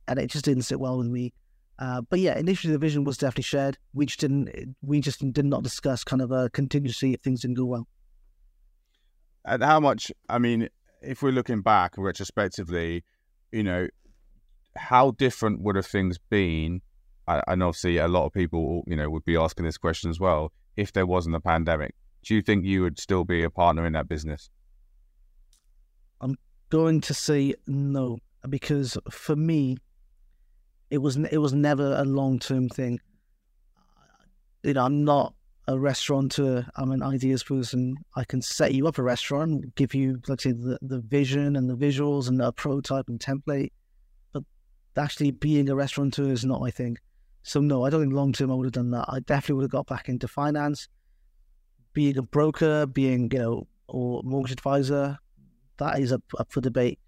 [SPEAKER 2] and it just didn't sit well with me. Uh, but yeah, initially the vision was definitely shared. We just didn't. We just did not discuss kind of a contingency if things didn't go well.
[SPEAKER 1] And how much? I mean, if we're looking back retrospectively, you know, how different would have things been and obviously a lot of people, you know, would be asking this question as well. If there wasn't a pandemic, do you think you would still be a partner in that business?
[SPEAKER 2] I'm going to say no because for me, it was it was never a long term thing. You know, I'm not a restaurateur. I'm an ideas person. I can set you up a restaurant, give you, let's say, the, the vision and the visuals and a prototype and template. But actually, being a restaurateur is not my thing. So no, I don't think long term I would have done that. I definitely would have got back into finance, being a broker, being you know, or mortgage advisor. That is up, up for debate.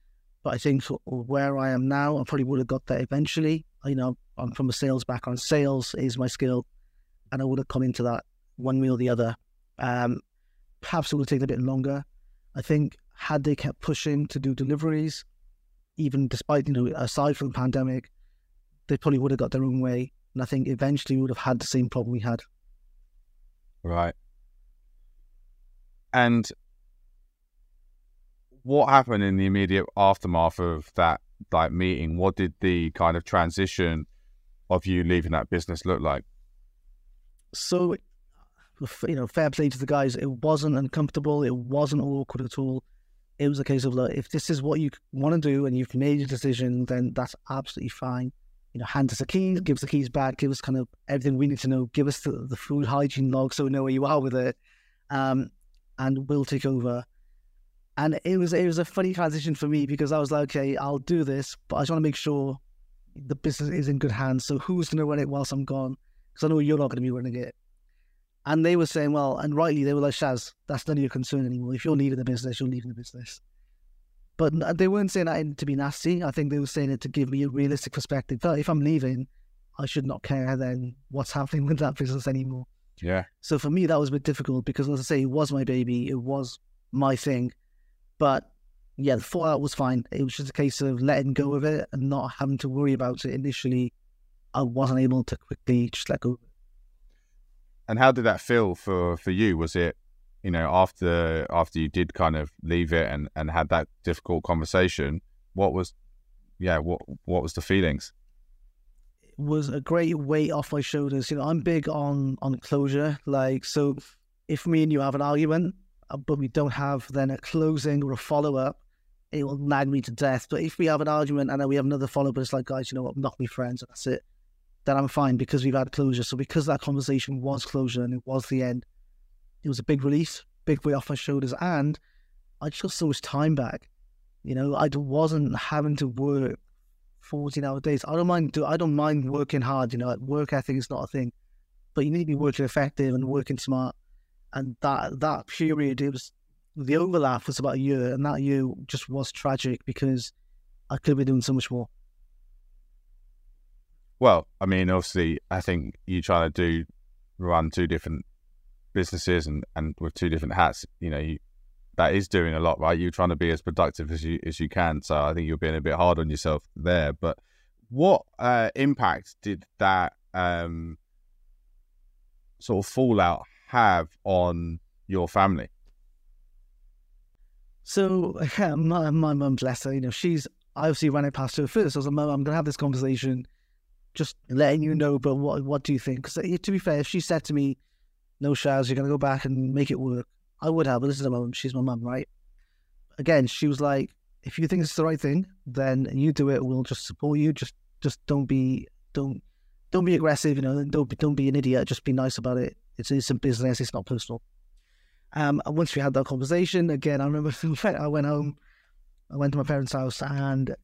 [SPEAKER 2] But I think where I am now, I probably would have got there eventually. You know, I'm from a sales background. Sales is my skill, and I would have come into that one way or the other. Um, perhaps it would have taken a bit longer. I think had they kept pushing to do deliveries, even despite you know, aside from the pandemic, they probably would have got their own way and I think eventually we would have had the same problem we had.
[SPEAKER 1] Right. And what happened in the immediate aftermath of that like meeting? What did the kind of transition of you leaving that business look like?
[SPEAKER 2] So you know, fair play to the guys. It wasn't uncomfortable. It wasn't awkward at all. It was a case of look, if this is what you want to do and you've made your decision, then that's absolutely fine. You know, hand us the keys, give us the keys back, give us kind of everything we need to know, give us the, the food hygiene log so we know where you are with it, um, and we'll take over. And it was it was a funny transition for me because I was like, okay, I'll do this, but I just want to make sure the business is in good hands. So who's going to run it whilst I'm gone? Because I know you're not going to be running it. And they were saying, well, and rightly, they were like, Shaz, that's none of your concern anymore. If you're leaving the business, you're leaving the business. But they weren't saying that to be nasty. I think they were saying it to give me a realistic perspective. But if I'm leaving, I should not care then what's happening with that business anymore.
[SPEAKER 1] Yeah.
[SPEAKER 2] So for me, that was a bit difficult because, as I say, it was my baby. It was my thing. But yeah, the fallout was fine. It was just a case of letting go of it and not having to worry about it initially. I wasn't able to quickly just let go
[SPEAKER 1] and how did that feel for for you? Was it you know after after you did kind of leave it and and had that difficult conversation? What was yeah what what was the feelings?
[SPEAKER 2] It was a great weight off my shoulders. You know, I'm big on on closure. Like so, if me and you have an argument, uh, but we don't have then a closing or a follow up, it will nag me to death. But if we have an argument and then we have another follow up, it's like, guys, you know what, not be friends, and that's it then I'm fine because we've had closure. So because that conversation was closure and it was the end, it was a big release, big weight off my shoulders, and I just got so much time back. You know, I wasn't having to work 14 hour days. I don't mind. Do I don't mind working hard. You know, work ethic is not a thing, but you need to be working effective and working smart. And that that period, it was the overlap was about a year, and that year just was tragic because I could have been doing so much more.
[SPEAKER 1] Well, I mean, obviously, I think you're trying to do run two different businesses and, and with two different hats, you know, you, that is doing a lot, right? You're trying to be as productive as you as you can. So I think you're being a bit hard on yourself there. But what uh, impact did that um, sort of fallout have on your family?
[SPEAKER 2] So yeah, my my mum, bless her, you know, she's I obviously ran it past her first. I was like, Mum, I'm going to have this conversation just letting you know. But what what do you think? Because uh, to be fair, if she said to me, "No, Shaz, you're gonna go back and make it work," I would have. But this is a mum; she's my mum, right? Again, she was like, "If you think it's the right thing, then you do it. We'll just support you. Just just don't be don't don't be aggressive. You know, don't be, don't be an idiot. Just be nice about it. It's it's a business. It's not personal." Um, and once we had that conversation, again, I remember I went home, I went to my parents' house, and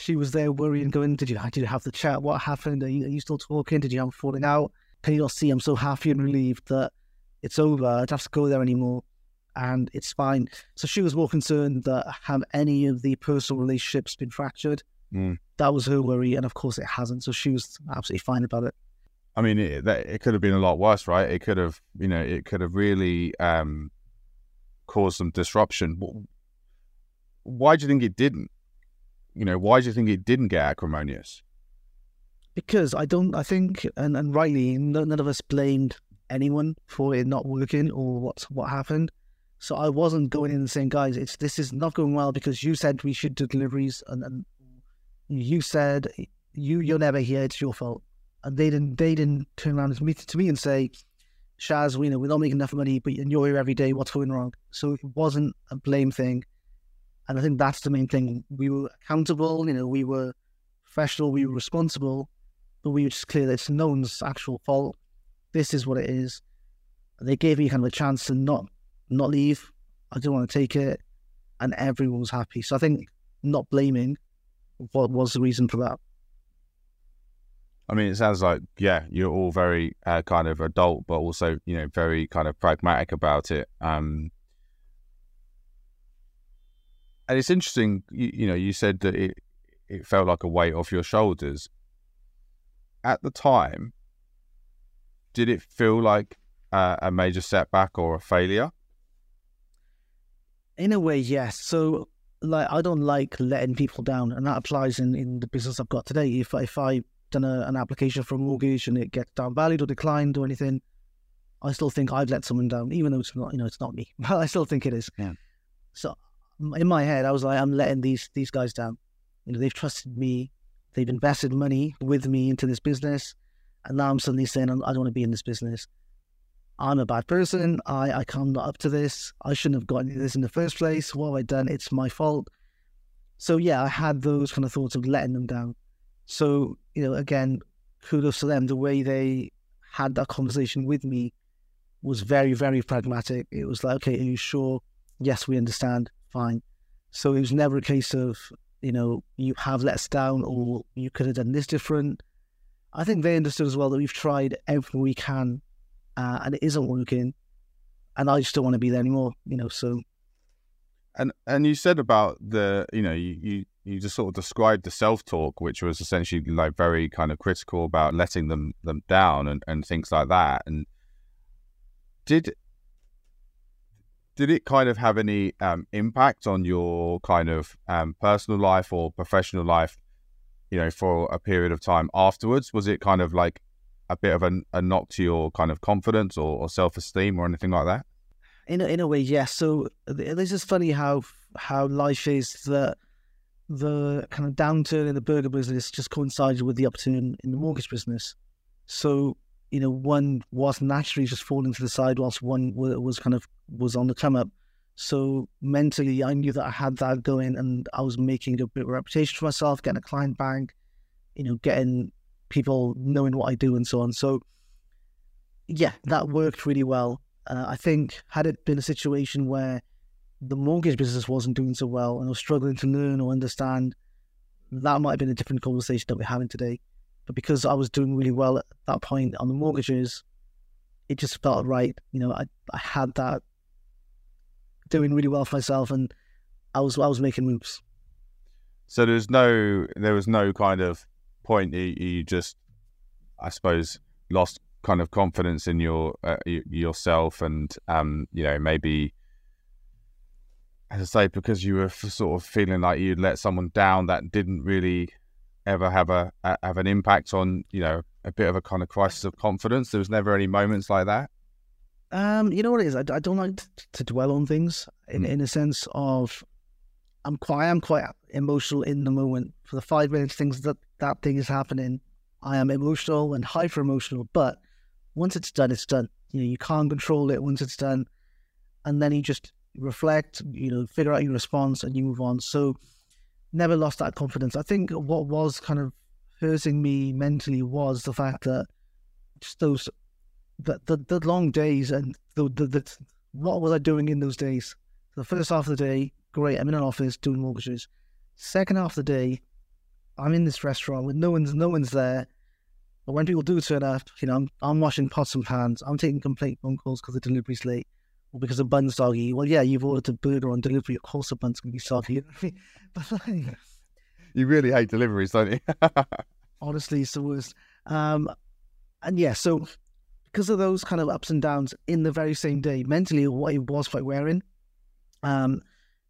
[SPEAKER 2] she was there worrying, going, "Did you did you have the chat? What happened? Are you, are you still talking? Did you have a falling out? Can you not see? I'm so happy and relieved that it's over. I don't have to go there anymore, and it's fine." So she was more concerned that have any of the personal relationships been fractured. Mm. That was her worry, and of course it hasn't. So she was absolutely fine about it.
[SPEAKER 1] I mean, it, that, it could have been a lot worse, right? It could have, you know, it could have really um, caused some disruption. Why do you think it didn't? You know, why do you think it didn't get acrimonious?
[SPEAKER 2] Because I don't, I think, and, and rightly, none of us blamed anyone for it not working or what what happened. So I wasn't going in and saying, guys, it's this is not going well because you said we should do deliveries and, and you said you you're never here, it's your fault. And they didn't they didn't turn around to me to me and say, Shaz, we know we're not making enough money, but you're here every day. What's going wrong? So it wasn't a blame thing. And I think that's the main thing. We were accountable, you know, we were professional, we were responsible, but we were just clear that it's no one's actual fault. This is what it is. They gave me kind of a chance to not not leave. I didn't want to take it, and everyone was happy. So I think not blaming what was the reason for that.
[SPEAKER 1] I mean, it sounds like yeah, you're all very uh, kind of adult, but also you know very kind of pragmatic about it. Um, and it's interesting. You, you know, you said that it it felt like a weight off your shoulders. At the time, did it feel like uh, a major setback or a failure?
[SPEAKER 2] In a way, yes. So, like, I don't like letting people down, and that applies in, in the business I've got today. If if I done a, an application for a mortgage and it gets downvalued or declined or anything, I still think I've let someone down, even though it's not, you know, it's not me. But I still think it is.
[SPEAKER 1] Yeah.
[SPEAKER 2] So in my head, I was like, I'm letting these these guys down. You know, they've trusted me, they've invested money with me into this business, and now I'm suddenly saying I don't want to be in this business. I'm a bad person. I, I come not up to this. I shouldn't have gotten this in the first place. What have I done? It's my fault. So yeah, I had those kind of thoughts of letting them down. So, you know, again, kudos to them. The way they had that conversation with me was very, very pragmatic. It was like, okay, are you sure? Yes, we understand. Fine. So it was never a case of, you know, you have let us down or you could have done this different. I think they understood as well that we've tried everything we can uh, and it isn't working. And I just don't want to be there anymore, you know, so.
[SPEAKER 1] And and you said about the, you know, you, you, you just sort of described the self talk, which was essentially like very kind of critical about letting them them down and, and things like that. And did did it kind of have any um, impact on your kind of um, personal life or professional life you know for a period of time afterwards? Was it kind of like a bit of a, a knock to your kind of confidence or, or self-esteem or anything like that?
[SPEAKER 2] In a, in a way yes. So this is funny how how life is that the kind of downturn in the burger business just coincided with the upturn in the mortgage business. So you know, one was naturally just falling to the side whilst one was kind of was on the come up. So mentally, I knew that I had that going, and I was making a bit of a reputation for myself, getting a client bank, you know, getting people knowing what I do and so on. So yeah, that worked really well. Uh, I think had it been a situation where the mortgage business wasn't doing so well and I was struggling to learn or understand, that might have been a different conversation that we're having today. But because I was doing really well at that point on the mortgages, it just felt right. You know, I, I had that doing really well for myself and I was I was making moves.
[SPEAKER 1] So there's no there was no kind of point you, you just I suppose lost kind of confidence in your uh, yourself and um you know maybe as I say because you were sort of feeling like you'd let someone down that didn't really ever have a, a, have an impact on you know a bit of a kind of crisis of confidence? There was never any moments like that.
[SPEAKER 2] Um, you know what it is. I, I don't like to, to dwell on things in, mm. in a sense of I'm quite I am quite emotional in the moment. For the five minutes things that that thing is happening, I am emotional and hyper emotional. But once it's done, it's done. You know, you can't control it once it's done, and then you just reflect. You know, figure out your response and you move on. So never lost that confidence. I think what was kind of hurting me mentally was the fact that just those the the, the long days and the, the, the what was I doing in those days? The first half of the day, great, I'm in an office doing mortgages. Second half of the day, I'm in this restaurant with no one's no one's there. But when people do turn up, you know, I'm I'm washing pots and pans, I'm taking complaint phone calls because the delivery's late because the bun's soggy. Well, yeah, you've ordered a burger on delivery. Of course, the bun's going to be soggy. but like,
[SPEAKER 1] you really hate deliveries, don't you?
[SPEAKER 2] honestly, it's the worst. Um, and yeah, so because of those kind of ups and downs in the very same day, mentally, what it was quite wearing. Um,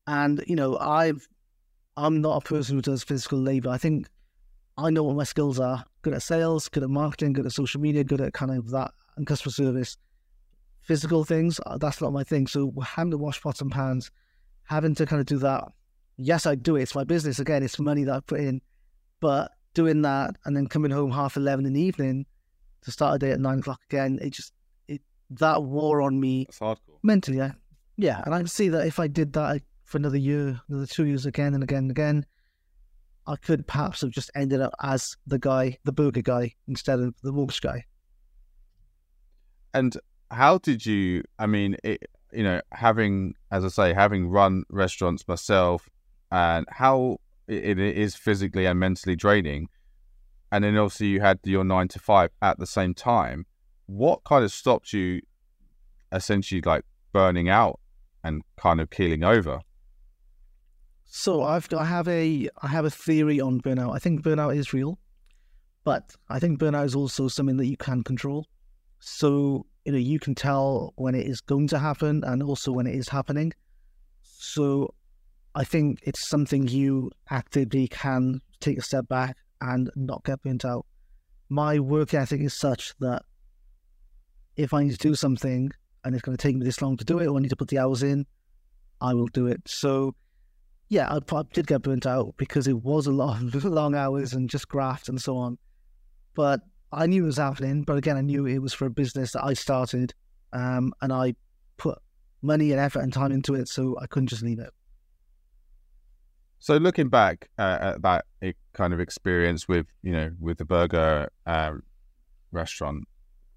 [SPEAKER 2] and you know, I've I'm not a person who does physical labor. I think I know what my skills are: good at sales, good at marketing, good at social media, good at kind of that and customer service physical things, uh, that's not my thing. So having to wash pots and pans, having to kind of do that. Yes, I do it. It's my business. Again, it's money that I put in. But doing that and then coming home half 11 in the evening to start a day at nine o'clock again, it just, it that wore on me.
[SPEAKER 1] That's hardcore.
[SPEAKER 2] Mentally, yeah. Yeah. And I can see that if I did that for another year, another two years again and again and again, I could perhaps have just ended up as the guy, the burger guy, instead of the mortgage guy.
[SPEAKER 1] And how did you? I mean, it, you know, having as I say, having run restaurants myself, and how it, it is physically and mentally draining, and then obviously you had your nine to five at the same time. What kind of stopped you, essentially, like burning out and kind of keeling over?
[SPEAKER 2] So I've I have a I have a theory on burnout. I think burnout is real, but I think burnout is also something that you can control. So you know you can tell when it is going to happen and also when it is happening. So I think it's something you actively can take a step back and not get burnt out. My work ethic is such that if I need to do something and it's going to take me this long to do it, or I need to put the hours in, I will do it. So, yeah, I probably did get burnt out because it was a lot of long hours and just graft and so on. But I knew it was happening, but again, I knew it was for a business that I started um, and I put money and effort and time into it, so I couldn't just leave it.
[SPEAKER 1] So looking back uh, at that kind of experience with you know with the burger uh, restaurant,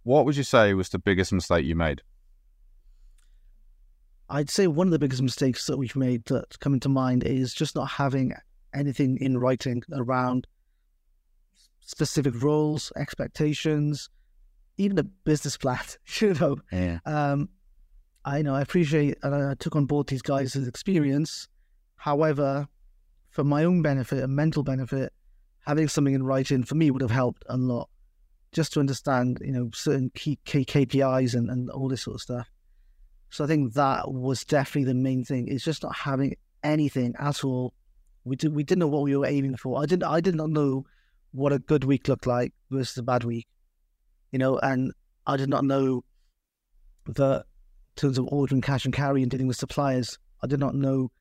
[SPEAKER 1] what would you say was the biggest mistake you made?
[SPEAKER 2] I'd say one of the biggest mistakes that we've made that come into mind is just not having anything in writing around specific roles, expectations, even a business plan. You know,
[SPEAKER 1] yeah.
[SPEAKER 2] Um, I know I appreciate and I took on board these guys' experience. However, for my own benefit and mental benefit, having something in writing for me would have helped a lot. Just to understand, you know, certain key, key KPIs and, and all this sort of stuff. So I think that was definitely the main thing. It's just not having anything at all. We did we didn't know what we were aiming for. I didn't I did not know what a good week looked like versus a bad week. You know, and I did not know that in terms of ordering cash and carry and dealing with suppliers, I did not know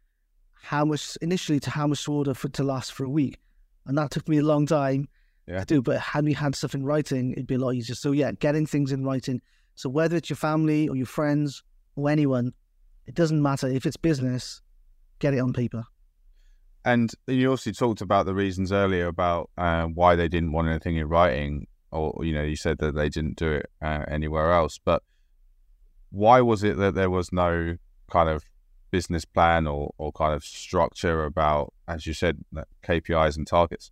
[SPEAKER 2] how much initially to how much to order for to last for a week. And that took me a long time
[SPEAKER 1] yeah.
[SPEAKER 2] to do. But had we had stuff in writing, it'd be a lot easier. So yeah, getting things in writing. So whether it's your family or your friends or anyone, it doesn't matter. If it's business, get it on paper.
[SPEAKER 1] And you also talked about the reasons earlier about uh, why they didn't want anything in writing, or you know, you said that they didn't do it uh, anywhere else. But why was it that there was no kind of business plan or, or kind of structure about, as you said, KPIs and targets?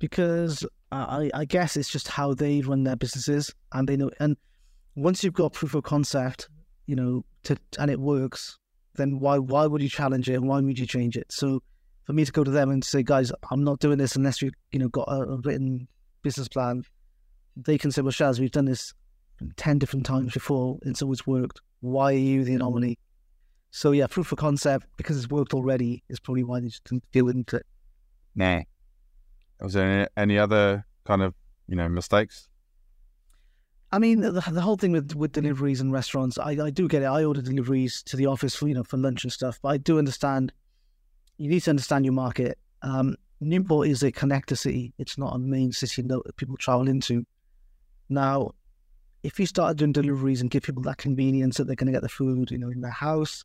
[SPEAKER 2] Because I, I guess it's just how they run their businesses, and they know. And once you've got proof of concept, you know, to, and it works, then why why would you challenge it and why would you change it? So for me to go to them and say, guys, I'm not doing this unless you you know got a, written business plan, they can say, well, Shaz, we've done this ten different times before, it's always worked. Why are you the anomaly? So yeah, proof of concept because it's worked already is probably why they just didn't feel into it.
[SPEAKER 1] Nah. Was there any, any other kind of you know mistakes?
[SPEAKER 2] I mean, the, the whole thing with, with deliveries and restaurants, I, I do get it. I order deliveries to the office for you know for lunch and stuff, but I do understand. You need to understand your market. Um, Newport is a connector city. It's not a main city that people travel into. Now, if you start doing deliveries and give people that convenience that they're going to get the food, you know, in their house,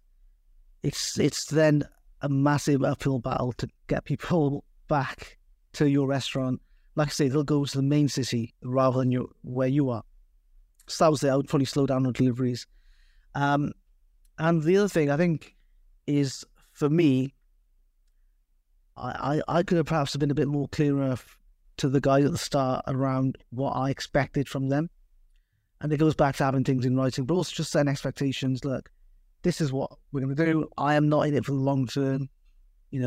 [SPEAKER 2] it's it's then a massive uphill battle to get people back to your restaurant. Like I say, they'll go to the main city rather than your where you are. So that was it. I would probably slow down on deliveries. Um, and the other thing I think is for me, I, I, I could have perhaps been a bit more clearer to the guys at the start around what I expected from them. And it goes back to having things in writing, but also just setting expectations. Look, this is what we're going to do. I am not in it for the long term. You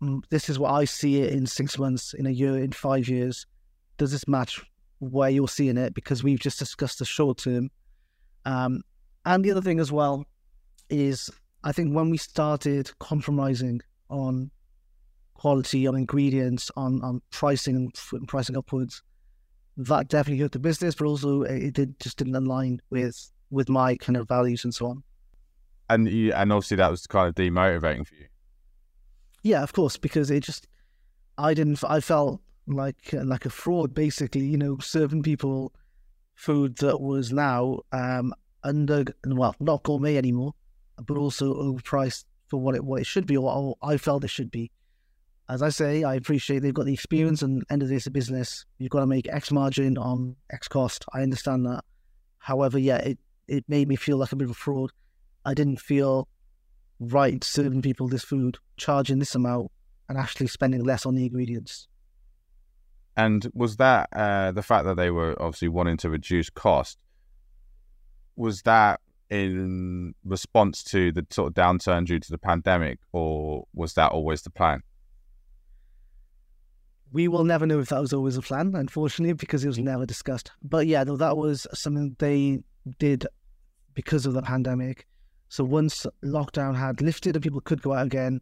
[SPEAKER 2] know, this is what I see it in six months, in a year, in five years. Does this match where you're seeing it because we've just discussed the short term. Um, and the other thing as well is I think when we started compromising on quality, on ingredients, on, on pricing and pricing upwards, that definitely hurt the business, but also it did just didn't align with with my kind of values and so on.
[SPEAKER 1] And you, and obviously that was kind of demotivating for you.
[SPEAKER 2] Yeah, of course, because it just I didn't I felt like like a fraud, basically. You know, serving people food that was now um, under well, not gourmet anymore, but also overpriced for what it what it should be, or I felt it should be. As I say, I appreciate they've got the experience, and end of this, business. You've got to make X margin on X cost. I understand that. However, yeah, it it made me feel like a bit of a fraud. I didn't feel right serving people this food, charging this amount, and actually spending less on the ingredients.
[SPEAKER 1] And was that uh, the fact that they were obviously wanting to reduce cost? Was that in response to the sort of downturn due to the pandemic, or was that always the plan?
[SPEAKER 2] We will never know if that was always a plan, unfortunately, because it was never discussed. But yeah, no, that was something they did because of the pandemic. So once lockdown had lifted and people could go out again,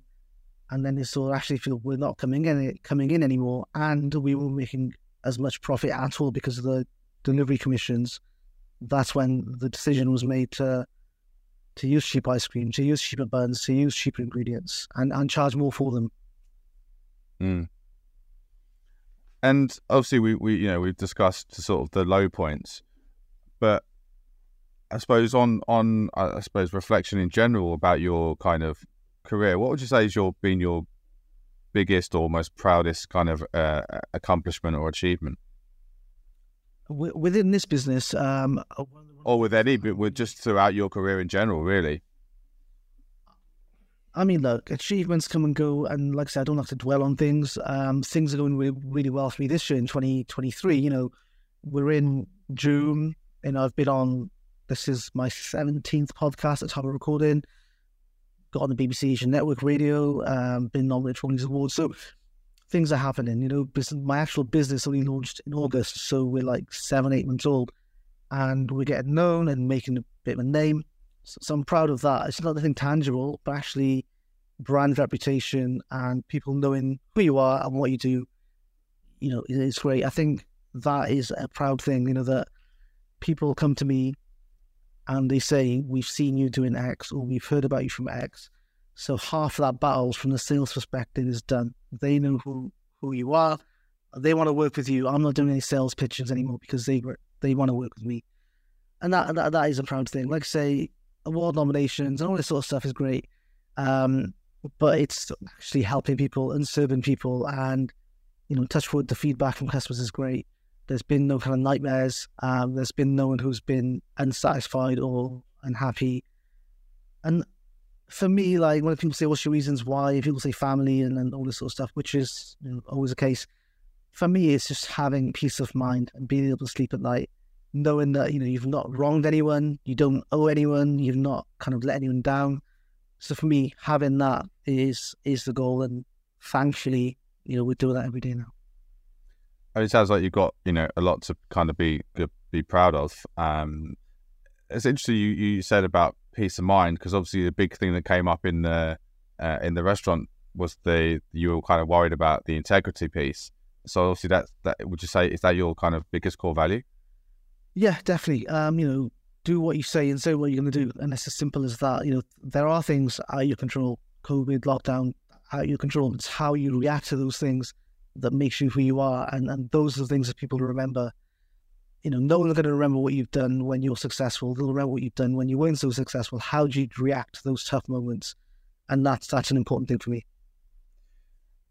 [SPEAKER 2] and then they saw actually feel we're not coming in coming in anymore, and we were making as much profit at all because of the delivery commissions. That's when the decision was made to to use cheap ice cream, to use cheaper buns, to use cheaper ingredients, and and charge more for them.
[SPEAKER 1] Mm. And obviously, we, we you know we've discussed sort of the low points, but I suppose on on I suppose reflection in general about your kind of career, what would you say has your been your biggest or most proudest kind of uh, accomplishment or achievement?
[SPEAKER 2] Within this business, um,
[SPEAKER 1] or with any, but with just throughout your career in general, really.
[SPEAKER 2] I mean, look, achievements come and go, and like I said, I don't have to dwell on things. Um, things are going really, really well for me this year in 2023. You know, we're in June, and I've been on. This is my 17th podcast at time of recording. Got on the BBC Asian Network Radio. Um, been nominated for these awards. So things are happening. You know, my actual business only launched in August, so we're like seven, eight months old, and we're getting known and making a bit of a name. So, I'm proud of that. It's not anything tangible, but actually brand reputation and people knowing who you are and what you do, you know, it's great. I think that is a proud thing, you know, that people come to me and they say, We've seen you doing X or we've heard about you from X. So half of that battle from the sales perspective is done. They know who, who you are. They want to work with you. I'm not doing any sales pitches anymore because they they want to work with me. And that, that that is a proud thing. Like I say, award nominations and all this sort of stuff is great. Um, but it's actually helping people and serving people. And, you know, touch wood, the feedback from customers is great. There's been no kind of nightmares. Um, there's been no one who's been unsatisfied or unhappy. And for me, like when people say, what's your reasons why? People say family and, and all this sort of stuff, which is you know, always the case. For me, it's just having peace of mind and being able to sleep at night knowing that you know you've not wronged anyone, you don't owe anyone, you've not kind of let anyone down. So for me, having that is is the goal, and thankfully, you know, we're doing that every day now.
[SPEAKER 1] It sounds like you've got you know a lot to kind of be be proud of. Um, it's interesting you, you said about peace of mind because obviously the big thing that came up in the uh, in the restaurant was the you were kind of worried about the integrity piece. So obviously that that would you say is that your kind of biggest core value?
[SPEAKER 2] Yeah, definitely. Um, you know, do what you say and say what you're going to do, and it's as simple as that. You know, there are things out of your control. COVID, lockdown, out of your control. It's how you react to those things that makes you who you are, and and those are the things that people remember. You know, no one's going to remember what you've done when you're successful. They'll remember what you've done when you weren't so successful. How do you react to those tough moments? And that's that's an important thing for me.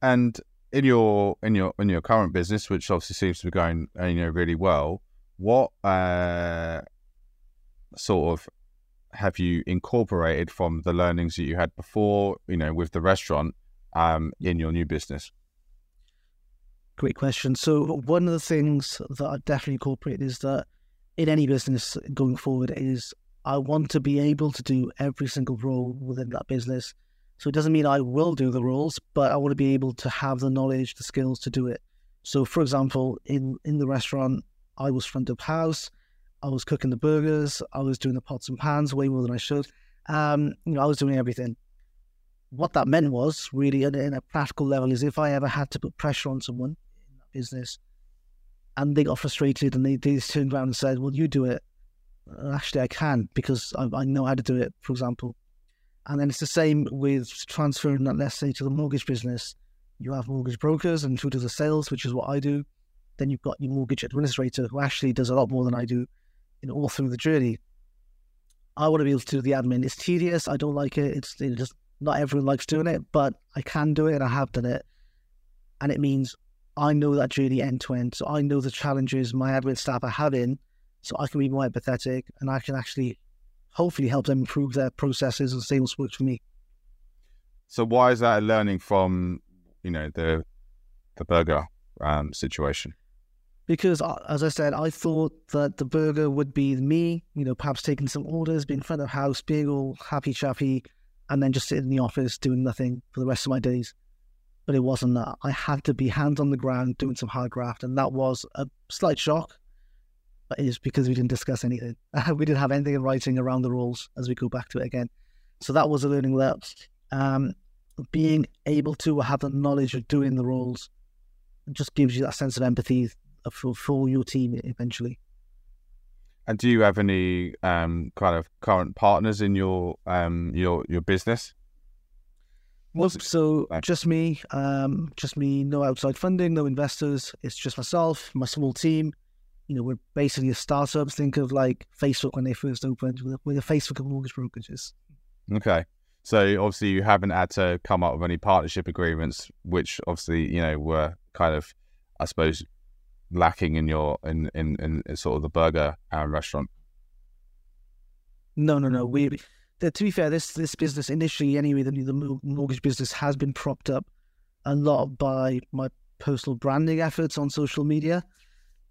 [SPEAKER 1] And in your in your in your current business, which obviously seems to be going you know really well, what uh, sort of have you incorporated from the learnings that you had before, you know, with the restaurant um, in your new business?
[SPEAKER 2] Great question. So one of the things that I definitely incorporate is that in any business going forward is I want to be able to do every single role within that business. So it doesn't mean I will do the roles, but I want to be able to have the knowledge, the skills to do it. So, for example, in in the restaurant, I was front of house. I was cooking the burgers. I was doing the pots and pans way more than I should. Um, you know, I was doing everything. What that meant was really, in, a practical level, is if I ever had to put pressure on someone business, and they got frustrated and they, they turned around and said, "Well, you do it." Uh, actually, I can because I, I know how to do it. For example, and then it's the same with transferring that, let's say, to the mortgage business. You have mortgage brokers and who do the sales, which is what I do. Then you've got your mortgage administrator who actually does a lot more than I do, you know, all through the journey. I want to be able to do the admin. It's tedious. I don't like it. It's it just not everyone likes doing it, but I can do it and I have done it. And it means I know that journey end to end. So I know the challenges my admin staff are having. So I can be more empathetic and I can actually hopefully help them improve their processes and sales works for me.
[SPEAKER 1] So why is that a learning from, you know, the the burger um, situation?
[SPEAKER 2] because, uh, as I said, I thought that the burger would be me, you know, perhaps taking some orders, being front of house, being all happy chappy, and then just sitting in the office doing nothing for the rest of my days. But it wasn't that. I had to be hands on the ground doing some hard graft, and that was a slight shock. But it is because we didn't discuss anything. we didn't have anything in writing around the rules as we go back to it again. So that was a learning that um, being able to have the knowledge of doing the roles just gives you that sense of empathy for, for your team eventually.
[SPEAKER 1] And do you have any um, kind of current partners in your um, your your business?
[SPEAKER 2] Nope. So just me, um, just me. No outside funding, no investors. It's just myself, my small team. you know, we're basically a startup. Think of like Facebook when they first opened. We're, we're the Facebook of mortgage brokerages.
[SPEAKER 1] Okay. So obviously you haven't had to come up with any partnership agreements, which obviously you know were kind of, I suppose, lacking in your in in, in sort of the burger and restaurant.
[SPEAKER 2] No, no, no. We to be fair, this this business initially anyway, the, the mortgage business has been propped up a lot by my personal branding efforts on social media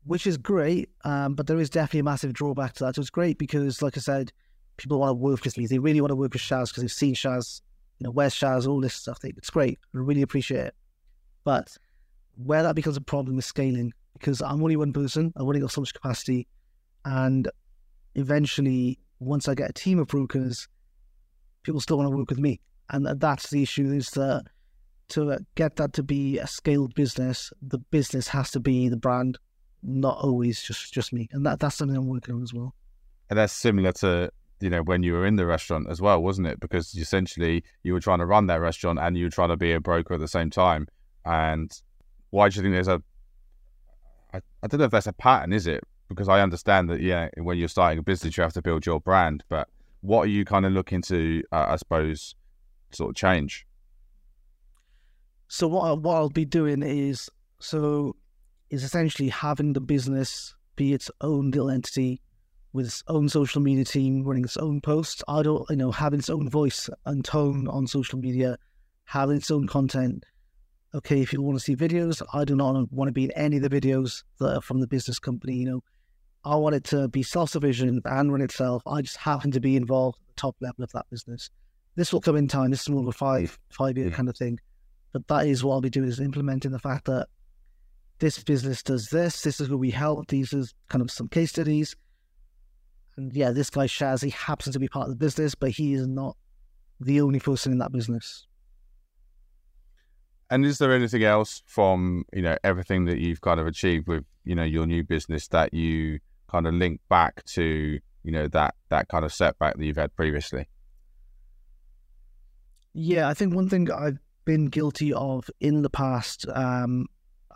[SPEAKER 2] which is great. Um, but there is definitely a massive drawback to that. So it's great because, like I said, people want to work with me. They really want to work with Shaz because they've seen Shaz, you know, where's Shaz, all this stuff. It's great. I really appreciate it. But where that becomes a problem is scaling because I'm only one person. I've only got so much capacity. And eventually, once I get a team of brokers, people still want to work with me. And that's the issue is that to uh, get that to be a scaled business, the business has to be the brand not always just just me, and that that's something I'm working on as well.
[SPEAKER 1] And that's similar to you know when you were in the restaurant as well, wasn't it? Because essentially you were trying to run that restaurant and you were trying to be a broker at the same time. And why do you think there's a? I, I don't know if that's a pattern, is it? Because I understand that yeah, when you're starting a business, you have to build your brand. But what are you kind of looking to, uh, I suppose, sort of change?
[SPEAKER 2] So what I, what I'll be doing is so is essentially having the business be its own little entity with its own social media team running its own posts. I don't, you know, having its own voice and tone on social media, having its own content. Okay, if you want to see videos, I do not want to be in any of the videos that are from the business company. You know, I want it to be self-sufficient and run itself. I just happen to be involved at the top level of that business. This will come in time. This is more of a five five year yeah. kind of thing. But that is what I'll be doing is implementing the fact that this business does this. This is who we help. These are kind of some case studies. And yeah, this guy Shaz, he happens to be part of the business, but he is not the only person in that business.
[SPEAKER 1] And is there anything else from you know everything that you've kind of achieved with you know your new business that you kind of link back to you know that that kind of setback that you've had previously?
[SPEAKER 2] Yeah, I think one thing I've been guilty of in the past, um,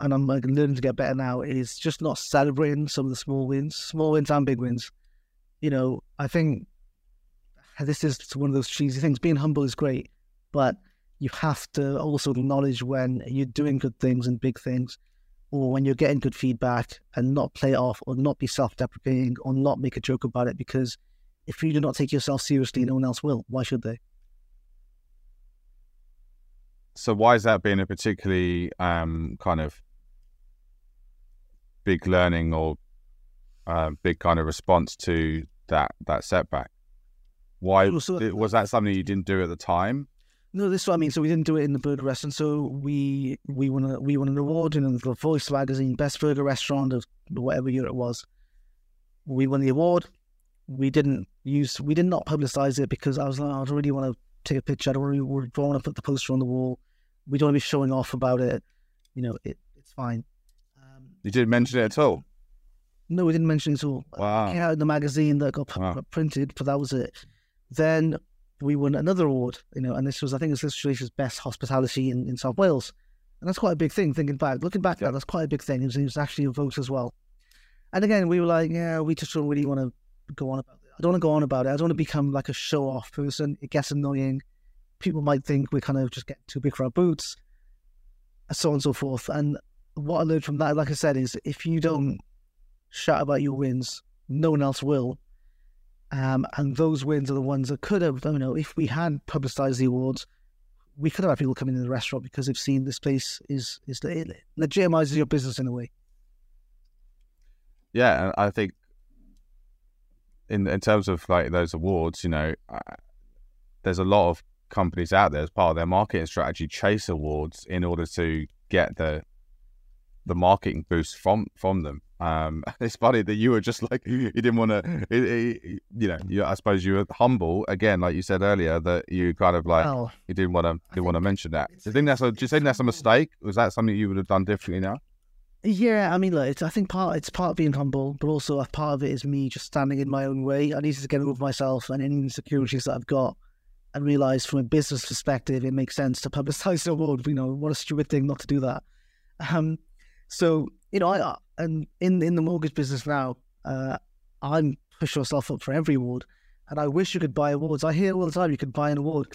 [SPEAKER 2] and I'm like, learning to get better now, is just not celebrating some of the small wins, small wins and big wins. You know, I think this is one of those cheesy things. Being humble is great, but you have to also acknowledge when you're doing good things and big things, or when you're getting good feedback and not play it off or not be self deprecating or not make a joke about it. Because if you do not take yourself seriously, no one else will. Why should they?
[SPEAKER 1] So why is that being a particularly um, kind of big learning or uh, big kind of response to that that setback? Why so, was that something you didn't do at the time?
[SPEAKER 2] No, this is what I mean. So we didn't do it in the burger restaurant. So we we won a, we won an award in the Voice magazine, best burger restaurant of whatever year it was. We won the award. We didn't use we did not publicize it because I was like, I don't really want to take a picture. I don't really want to put the poster on the wall. We don't want to be showing off about it. You know, it, it's fine.
[SPEAKER 1] Um, you didn't mention it at all.
[SPEAKER 2] No, we didn't mention it at all.
[SPEAKER 1] Wow.
[SPEAKER 2] It came out in the magazine that got wow. printed, but that was it. Then we won another award, you know, and this was, I think, it was Australia's best hospitality in, in South Wales. And that's quite a big thing, thinking back. Looking back yeah. that's quite a big thing. It was, it was, actually a vote as well. And again, we were like, yeah, we just don't really want to go on about it. I don't want to go on about it. I don't want to become like a show off person. It gets annoying people might think we're kind of just getting too big for our boots, so on and so forth. And what I learned from that, like I said, is if you don't shout about your wins, no one else will. Um, and those wins are the ones that could have, I don't know, if we had publicized the awards, we could have had people coming in the restaurant because they've seen this place is is it legitimizes your business in a way.
[SPEAKER 1] Yeah, and I think in in terms of like those awards, you know, uh, there's a lot of companies out there as part of their marketing strategy chase awards in order to get the the marketing boost from from them. Um, it's funny that you were just like you didn't want to, you know. You, I suppose you were humble again, like you said earlier, that you kind of like well, you didn't want to didn't want to mention that. Do you think that's a do you think that's a mistake? Was that something you would have done differently now?
[SPEAKER 2] Yeah, I mean, look, I think part it's part of being humble, but also a part of it is me just standing in my own way. I needed to get over myself and any insecurities that I've got and realize from a business perspective, it makes sense to publicize the award. You know, what a stupid thing not to do that. Um, so you know, I and in in the mortgage business now, uh, I'm pushing myself up for every award, and I wish you could buy awards. I hear all the time you could buy an award.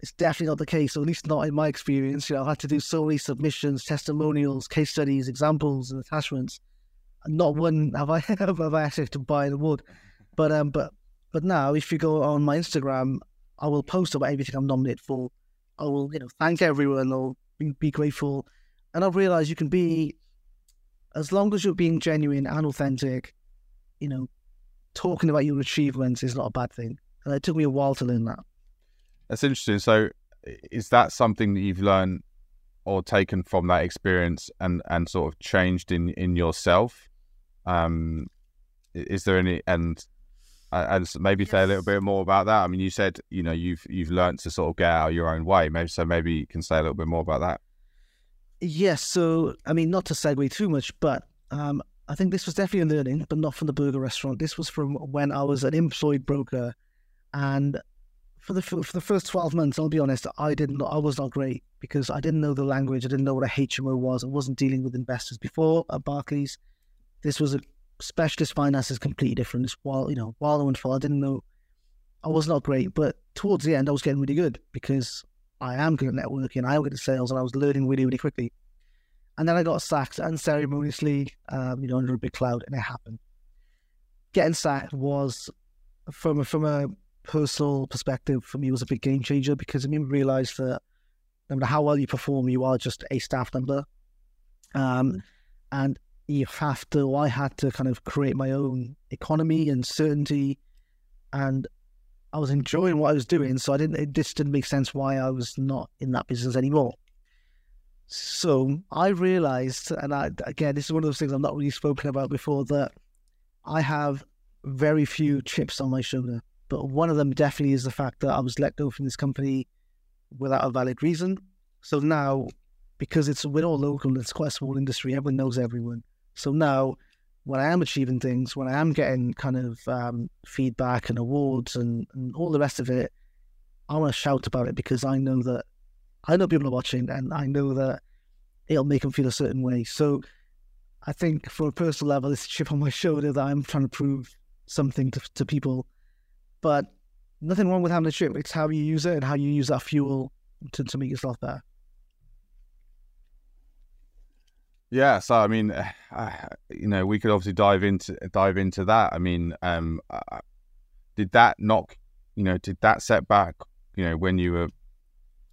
[SPEAKER 2] It's definitely not the case, or at least not in my experience. You know, I had to do so many submissions, testimonials, case studies, examples, and attachments. Not one have I have I actually to buy an award. But um, but but now, if you go on my Instagram, I will post about everything I'm nominated for. I will, you know, thank everyone or be, be grateful, and I've realised you can be, as long as you're being genuine and authentic, you know, talking about your achievements is not a bad thing. And it took me a while to learn that.
[SPEAKER 1] That's interesting. So, is that something that you've learned or taken from that experience and and sort of changed in in yourself? Um, is there any and and maybe yes. say a little bit more about that. I mean, you said you know you've you've learned to sort of get out your own way. Maybe so. Maybe you can say a little bit more about that.
[SPEAKER 2] Yes. So I mean, not to segue too much, but um, I think this was definitely a learning, but not from the burger restaurant. This was from when I was an employed broker, and for the for the first twelve months, I'll be honest, I didn't. I was not great because I didn't know the language. I didn't know what a HMO was. I wasn't dealing with investors before at Barclays. This was a specialist finance is completely different. While you know, while I went for, I didn't know I was not great, but towards the end, I was getting really good because I am good at networking, I am good at sales, and I was learning really, really quickly. And then I got sacked unceremoniously, um, you know, under a big cloud, and it happened. Getting sacked was, from a, from a personal perspective, for me, was a big game changer because it made me realize that no matter how well you perform, you are just a staff member. Um, mm. and you have to, I had to kind of create my own economy and certainty. And I was enjoying what I was doing. So I didn't, it just didn't make sense why I was not in that business anymore. So I realized, and I, again, this is one of those things I've not really spoken about before, that I have very few chips on my shoulder. But one of them definitely is the fact that I was let go from this company without a valid reason. So now, because it's we're all local, it's quite a small industry, everyone knows everyone. So now, when I am achieving things, when I am getting kind of um, feedback and awards and, and all the rest of it, I want to shout about it because I know that I know people are watching and I know that it'll make them feel a certain way. So I think for a personal level, it's a chip on my shoulder that I'm trying to prove something to, to people. But nothing wrong with having a chip. It's how you use it and how you use that fuel to, to make yourself better.
[SPEAKER 1] Yeah, so I mean, uh, you know, we could obviously dive into dive into that. I mean, um, uh, did that knock? You know, did that setback? You know, when you were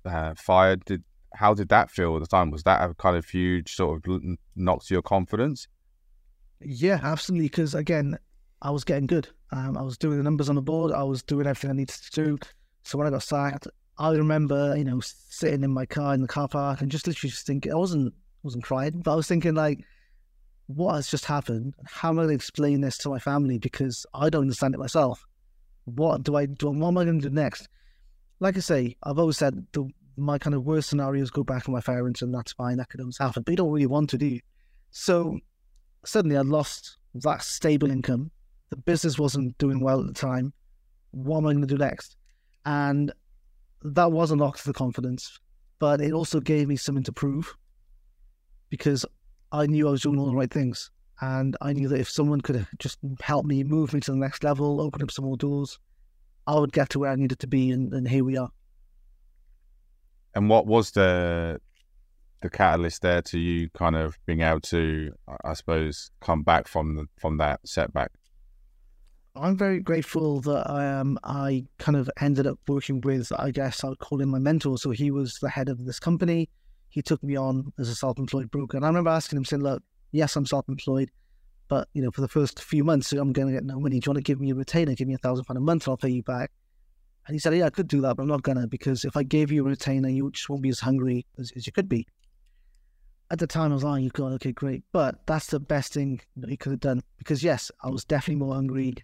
[SPEAKER 1] uh, fired, did how did that feel at the time? Was that a kind of huge sort of knock to your confidence?
[SPEAKER 2] Yeah, absolutely. Because again, I was getting good. Um, I was doing the numbers on the board. I was doing everything I needed to do. So when I got sacked, I remember, you know, sitting in my car in the car park and just literally just thinking, I wasn't wasn't crying, but I was thinking like, what has just happened? How am I going to explain this to my family? Because I don't understand it myself. What do I do? What am I going to do next? Like I say, I've always said the, my kind of worst scenarios go back to my parents, and that's fine. That could always happen, but you don't really want to do. So suddenly, I lost that stable income. The business wasn't doing well at the time. What am I going to do next? And that was a knock to the confidence, but it also gave me something to prove because I knew I was doing all the right things. And I knew that if someone could just help me move me to the next level, open up some more doors, I would get to where I needed to be. And, and here we are.
[SPEAKER 1] And what was the the catalyst there to you kind of being able to, I suppose, come back from the, from that setback?
[SPEAKER 2] I'm very grateful that um, I kind of ended up working with, I guess I would call him my mentor. So he was the head of this company he took me on as a self-employed broker. And I remember asking him, saying, look, yes, I'm self-employed, but, you know, for the first few months, I'm going to get no money. Do you want to give me a retainer? Give me a thousand pound a month and I'll pay you back. And he said, yeah, I could do that, but I'm not going to because if I gave you a retainer, you just won't be as hungry as, as you could be. At the time, I was like, oh, you've got, okay, great. But that's the best thing that he could have done because, yes, I was definitely more hungry.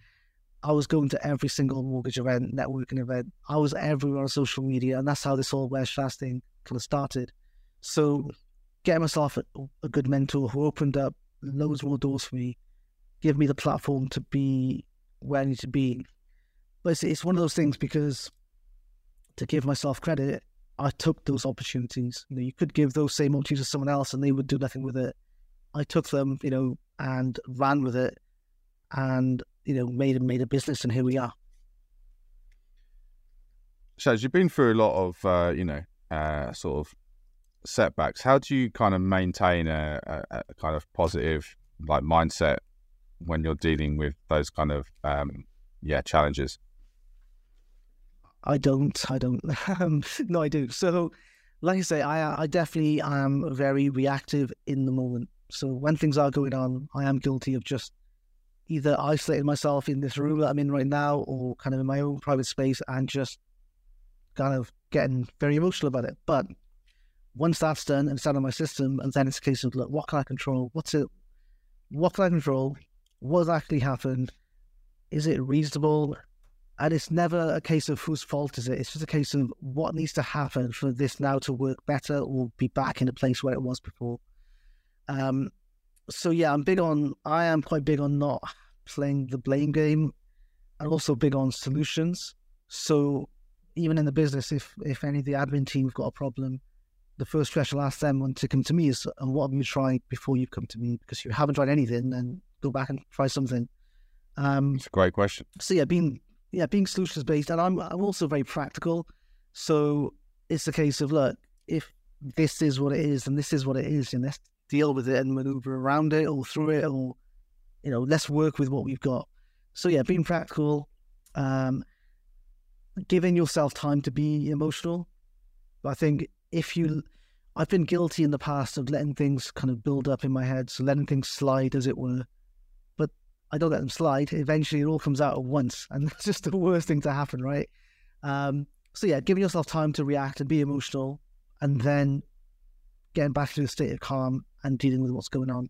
[SPEAKER 2] I was going to every single mortgage event, networking event. I was everywhere on social media, and that's how this whole Where's Shaz thing kind of started. So getting myself a, a good mentor who opened up loads more doors for me, give me the platform to be where I need to be. But it's, it's one of those things because to give myself credit, I took those opportunities. You know, you could give those same opportunities to someone else and they would do nothing with it. I took them, you know, and ran with it, and you know, made made a business, and here we are.
[SPEAKER 1] Shaz, you've been through a lot of, uh, you know, uh, sort of setbacks. How do you kind of maintain a, a, a, kind of positive like mindset when you're dealing with those kind of um, yeah challenges?
[SPEAKER 2] I don't. I don't. Um, no, I do. So, like I say, I I definitely am very reactive in the moment. So when things are going on, I am guilty of just either isolating myself in this room that I'm in right now, or kind of in my own private space and just kind of getting very emotional about it. But once that's done and it's out of my system, and then it's a case of look, what can I control? What's it? What can I control? What actually happened? Is it reasonable? And it's never a case of whose fault is it. It's just a case of what needs to happen for this now to work better or be back in a place where it was before. Um, so yeah, I'm big on. I am quite big on not playing the blame game, and also big on solutions. So even in the business, if if any of the admin team have got a problem, the first question I'll ask them when to come to me is, "And what have you tried before you come to me? Because if you haven't tried anything, then go back and try something."
[SPEAKER 1] Um, it's a great question.
[SPEAKER 2] So yeah, being yeah being solutions based, and I'm I'm also very practical. So it's a case of look, if this is what it is, and this is what it is, and let's deal with it and maneuver around it or through it, or you know, let's work with what we've got. So yeah, being practical. Um, giving yourself time to be emotional. I think if you, I've been guilty in the past of letting things kind of build up in my head, so letting things slide, as it were. But I don't let them slide. Eventually, it all comes out at once, and that's just the worst thing to happen, right? Um, so yeah, giving yourself time to react and be emotional, and then getting back to a state of calm and dealing with what's going on,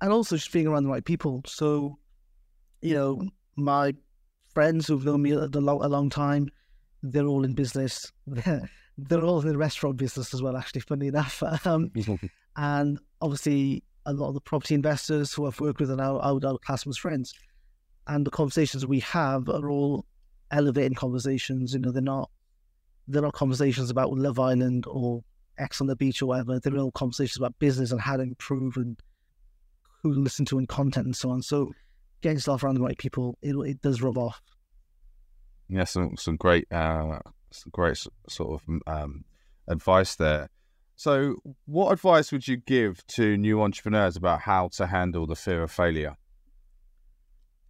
[SPEAKER 2] and also just being around the right people. So, you know, my friends who've known me a, a, long, a long time. They're all in business. They're, all in the restaurant business as well, actually, funny enough. Um, and obviously, a lot of the property investors who I've worked with are now our, our customers' friends. And the conversations we have are all elevating conversations. You know, they're not they're not conversations about Love Island or Ex on the beach or whatever. They're all conversations about business and how to improve and who to listen to and content and so on. So getting yourself around the right people, it, it does rub off.
[SPEAKER 1] Yeah, some some great, uh, some great sort of um, advice there. So, what advice would you give to new entrepreneurs about how to handle the fear of failure?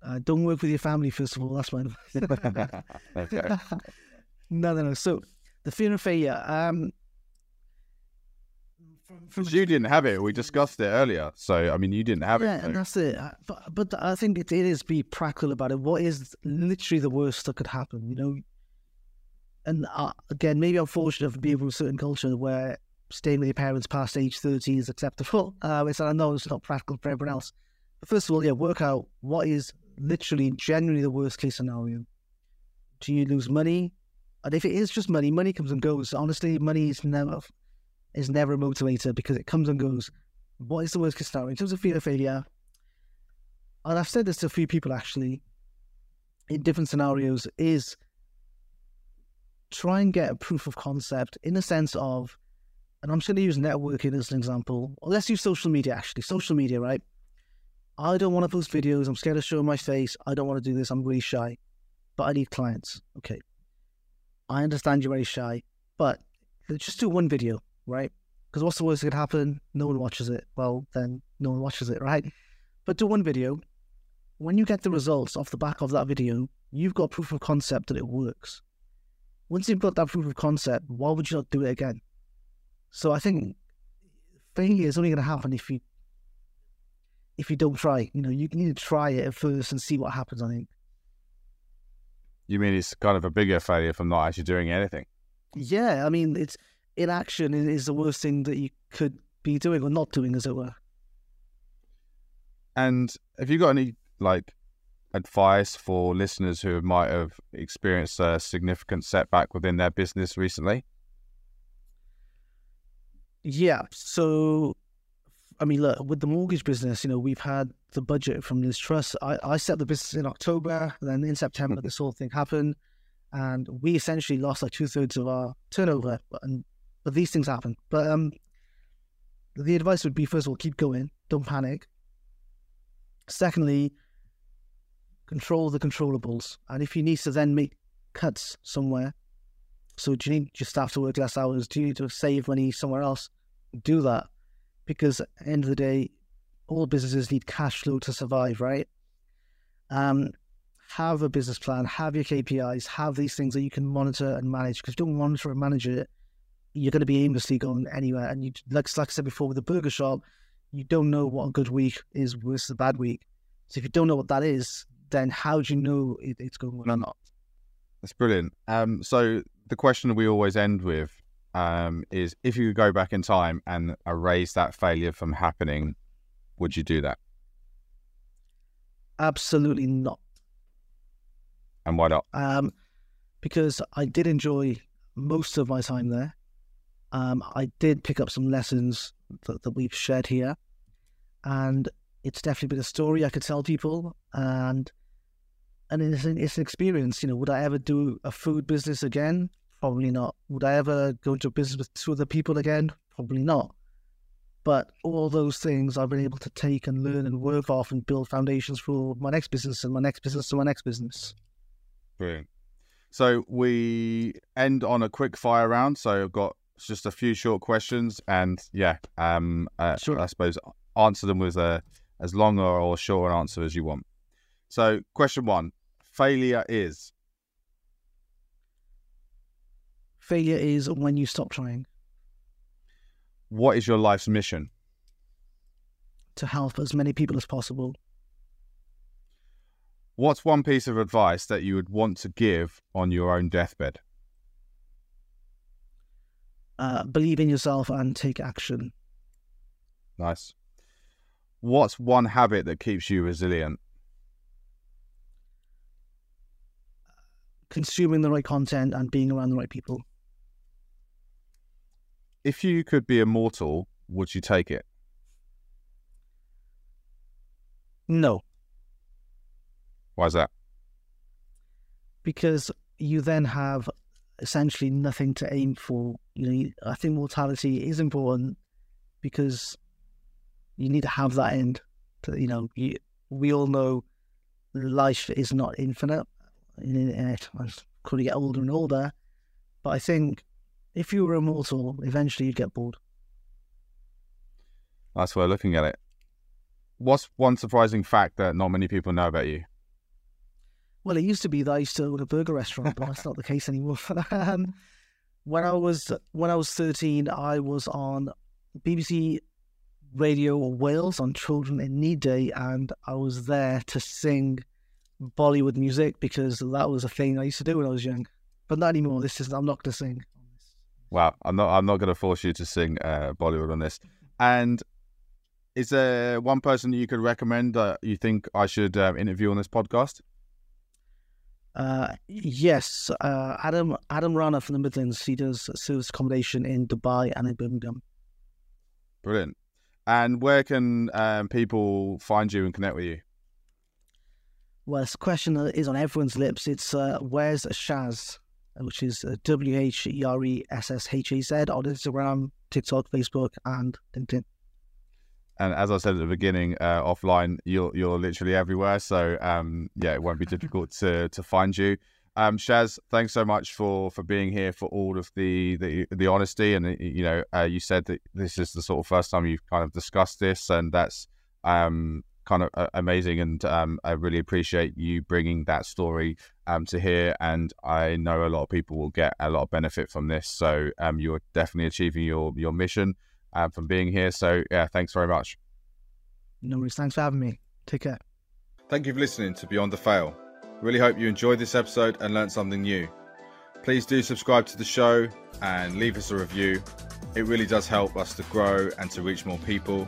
[SPEAKER 2] Uh, don't work with your family first of all. That's my advice. okay. no, no, no. So, the fear of failure. Um,
[SPEAKER 1] because you didn't have it. We discussed it earlier. So, I mean, you didn't have
[SPEAKER 2] yeah,
[SPEAKER 1] it.
[SPEAKER 2] Yeah, and that's it. Uh, but, but I think it, it is be practical about it. What is literally the worst that could happen, you know? And uh, again, maybe I'm fortunate to be from a certain culture where staying with your parents past age 30 is acceptable. Uh, which I know it's not practical for everyone else. But first of all, yeah, work out what is literally generally the worst case scenario. Do you lose money? And if it is just money, money comes and goes. Honestly, money is never is never a motivator because it comes and goes. What is the worst case scenario in terms of fear of failure? And I've said this to a few people actually in different scenarios is try and get a proof of concept in the sense of, and I'm just going to use networking as an example. let's use social media actually. Social media, right? I don't want to post videos. I'm scared of showing my face. I don't want to do this. I'm really shy, but I need clients. Okay. I understand you're very shy, but just do one video right? Because what's the worst that could happen? No one watches it. Well, then no one watches it, right? But do one video. When you get the results off the back of that video, you've got proof of concept that it works. Once you've got that proof of concept, why would you not do it again? So I think failure is only going to happen if you if you don't try. You know, you need to try it first and see what happens. I think.
[SPEAKER 1] You mean it's kind of a bigger failure from not actually doing anything?
[SPEAKER 2] Yeah, I mean it's inaction is the worst thing that you could be doing or not doing, as it were.
[SPEAKER 1] And have you got any like advice for listeners who might have experienced a significant setback within their business recently?
[SPEAKER 2] Yeah. So, I mean, look, with the mortgage business, you know, we've had the budget from Liz Truss. I, I set the business in October, then in September, this whole thing happened. And we essentially lost like two thirds of our turnover. And but these things happen. But um, the advice would be first of all, keep going, don't panic. Secondly, control the controllables. And if you need to then make cuts somewhere, so do you need your staff to work less hours? Do you need to save money somewhere else? Do that. Because at the end of the day, all businesses need cash flow to survive, right? Um, have a business plan, have your KPIs, have these things that you can monitor and manage. Because if you don't monitor and manage it, you're going to be aimlessly going anywhere. And you, like, like I said before, with the burger shop, you don't know what a good week is versus a bad week. So if you don't know what that is, then how do you know it, it's going well or not?
[SPEAKER 1] That's brilliant. Um, so the question we always end with um, is: if you could go back in time and erase that failure from happening, would you do that?
[SPEAKER 2] Absolutely not.
[SPEAKER 1] And why not?
[SPEAKER 2] Um, because I did enjoy most of my time there. Um, I did pick up some lessons that, that we've shared here, and it's definitely been a story I could tell people, and and it's an, it's an experience. You know, would I ever do a food business again? Probably not. Would I ever go into a business with two other people again? Probably not. But all those things I've been able to take and learn and work off and build foundations for my next business and my next business and my next business.
[SPEAKER 1] Brilliant. So we end on a quick fire round. So I've got just a few short questions, and yeah, um, uh, sure. I suppose answer them with a as long or, or short an answer as you want. So, question one: Failure is.
[SPEAKER 2] Failure is when you stop trying.
[SPEAKER 1] What is your life's mission?
[SPEAKER 2] To help as many people as possible.
[SPEAKER 1] What's one piece of advice that you would want to give on your own deathbed?
[SPEAKER 2] Uh, believe in yourself and take action.
[SPEAKER 1] Nice. What's one habit that keeps you resilient?
[SPEAKER 2] Consuming the right content and being around the right people.
[SPEAKER 1] If you could be immortal, would you take it?
[SPEAKER 2] No.
[SPEAKER 1] Why is that?
[SPEAKER 2] Because you then have essentially nothing to aim for. You know, I think mortality is important because you need to have that end. To, you know, you, we all know life is not infinite. As could get older and older, but I think if you were immortal, eventually you'd get bored.
[SPEAKER 1] That's of looking at it. What's one surprising fact that not many people know about you?
[SPEAKER 2] Well, it used to be that I used to own a burger restaurant, but that's not the case anymore. um, when I was when I was thirteen, I was on BBC Radio Wales on Children in Need Day, and I was there to sing Bollywood music because that was a thing I used to do when I was young. But not anymore. This is I'm not going to sing.
[SPEAKER 1] Wow, I'm not. I'm not going to force you to sing uh, Bollywood on this. And is there one person you could recommend that you think I should um, interview on this podcast?
[SPEAKER 2] Uh, yes, uh, Adam Adam Rana from the Midlands. He does service accommodation in Dubai and in Birmingham.
[SPEAKER 1] Brilliant. And where can um, people find you and connect with you?
[SPEAKER 2] Well, a question that is on everyone's lips. It's uh, where's Shaz, which is uh, W H E R E S S H A Z on Instagram, TikTok, Facebook, and LinkedIn.
[SPEAKER 1] And as I said at the beginning, uh, offline, you're you're literally everywhere. So um, yeah, it won't be difficult to to find you. Um, Shaz, thanks so much for for being here for all of the the, the honesty. And you know, uh, you said that this is the sort of first time you've kind of discussed this, and that's um, kind of uh, amazing. And um, I really appreciate you bringing that story um, to here. And I know a lot of people will get a lot of benefit from this. So um, you're definitely achieving your your mission um, from being here. So yeah, thanks very much.
[SPEAKER 2] No worries. Thanks for having me. Take care.
[SPEAKER 1] Thank you for listening to Beyond the Fail. Really hope you enjoyed this episode and learned something new. Please do subscribe to the show and leave us a review. It really does help us to grow and to reach more people.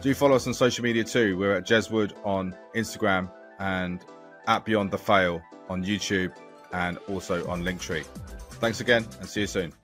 [SPEAKER 1] Do follow us on social media too. We're at Jeswood on Instagram and at Beyond the Fail on YouTube and also on Linktree. Thanks again and see you soon.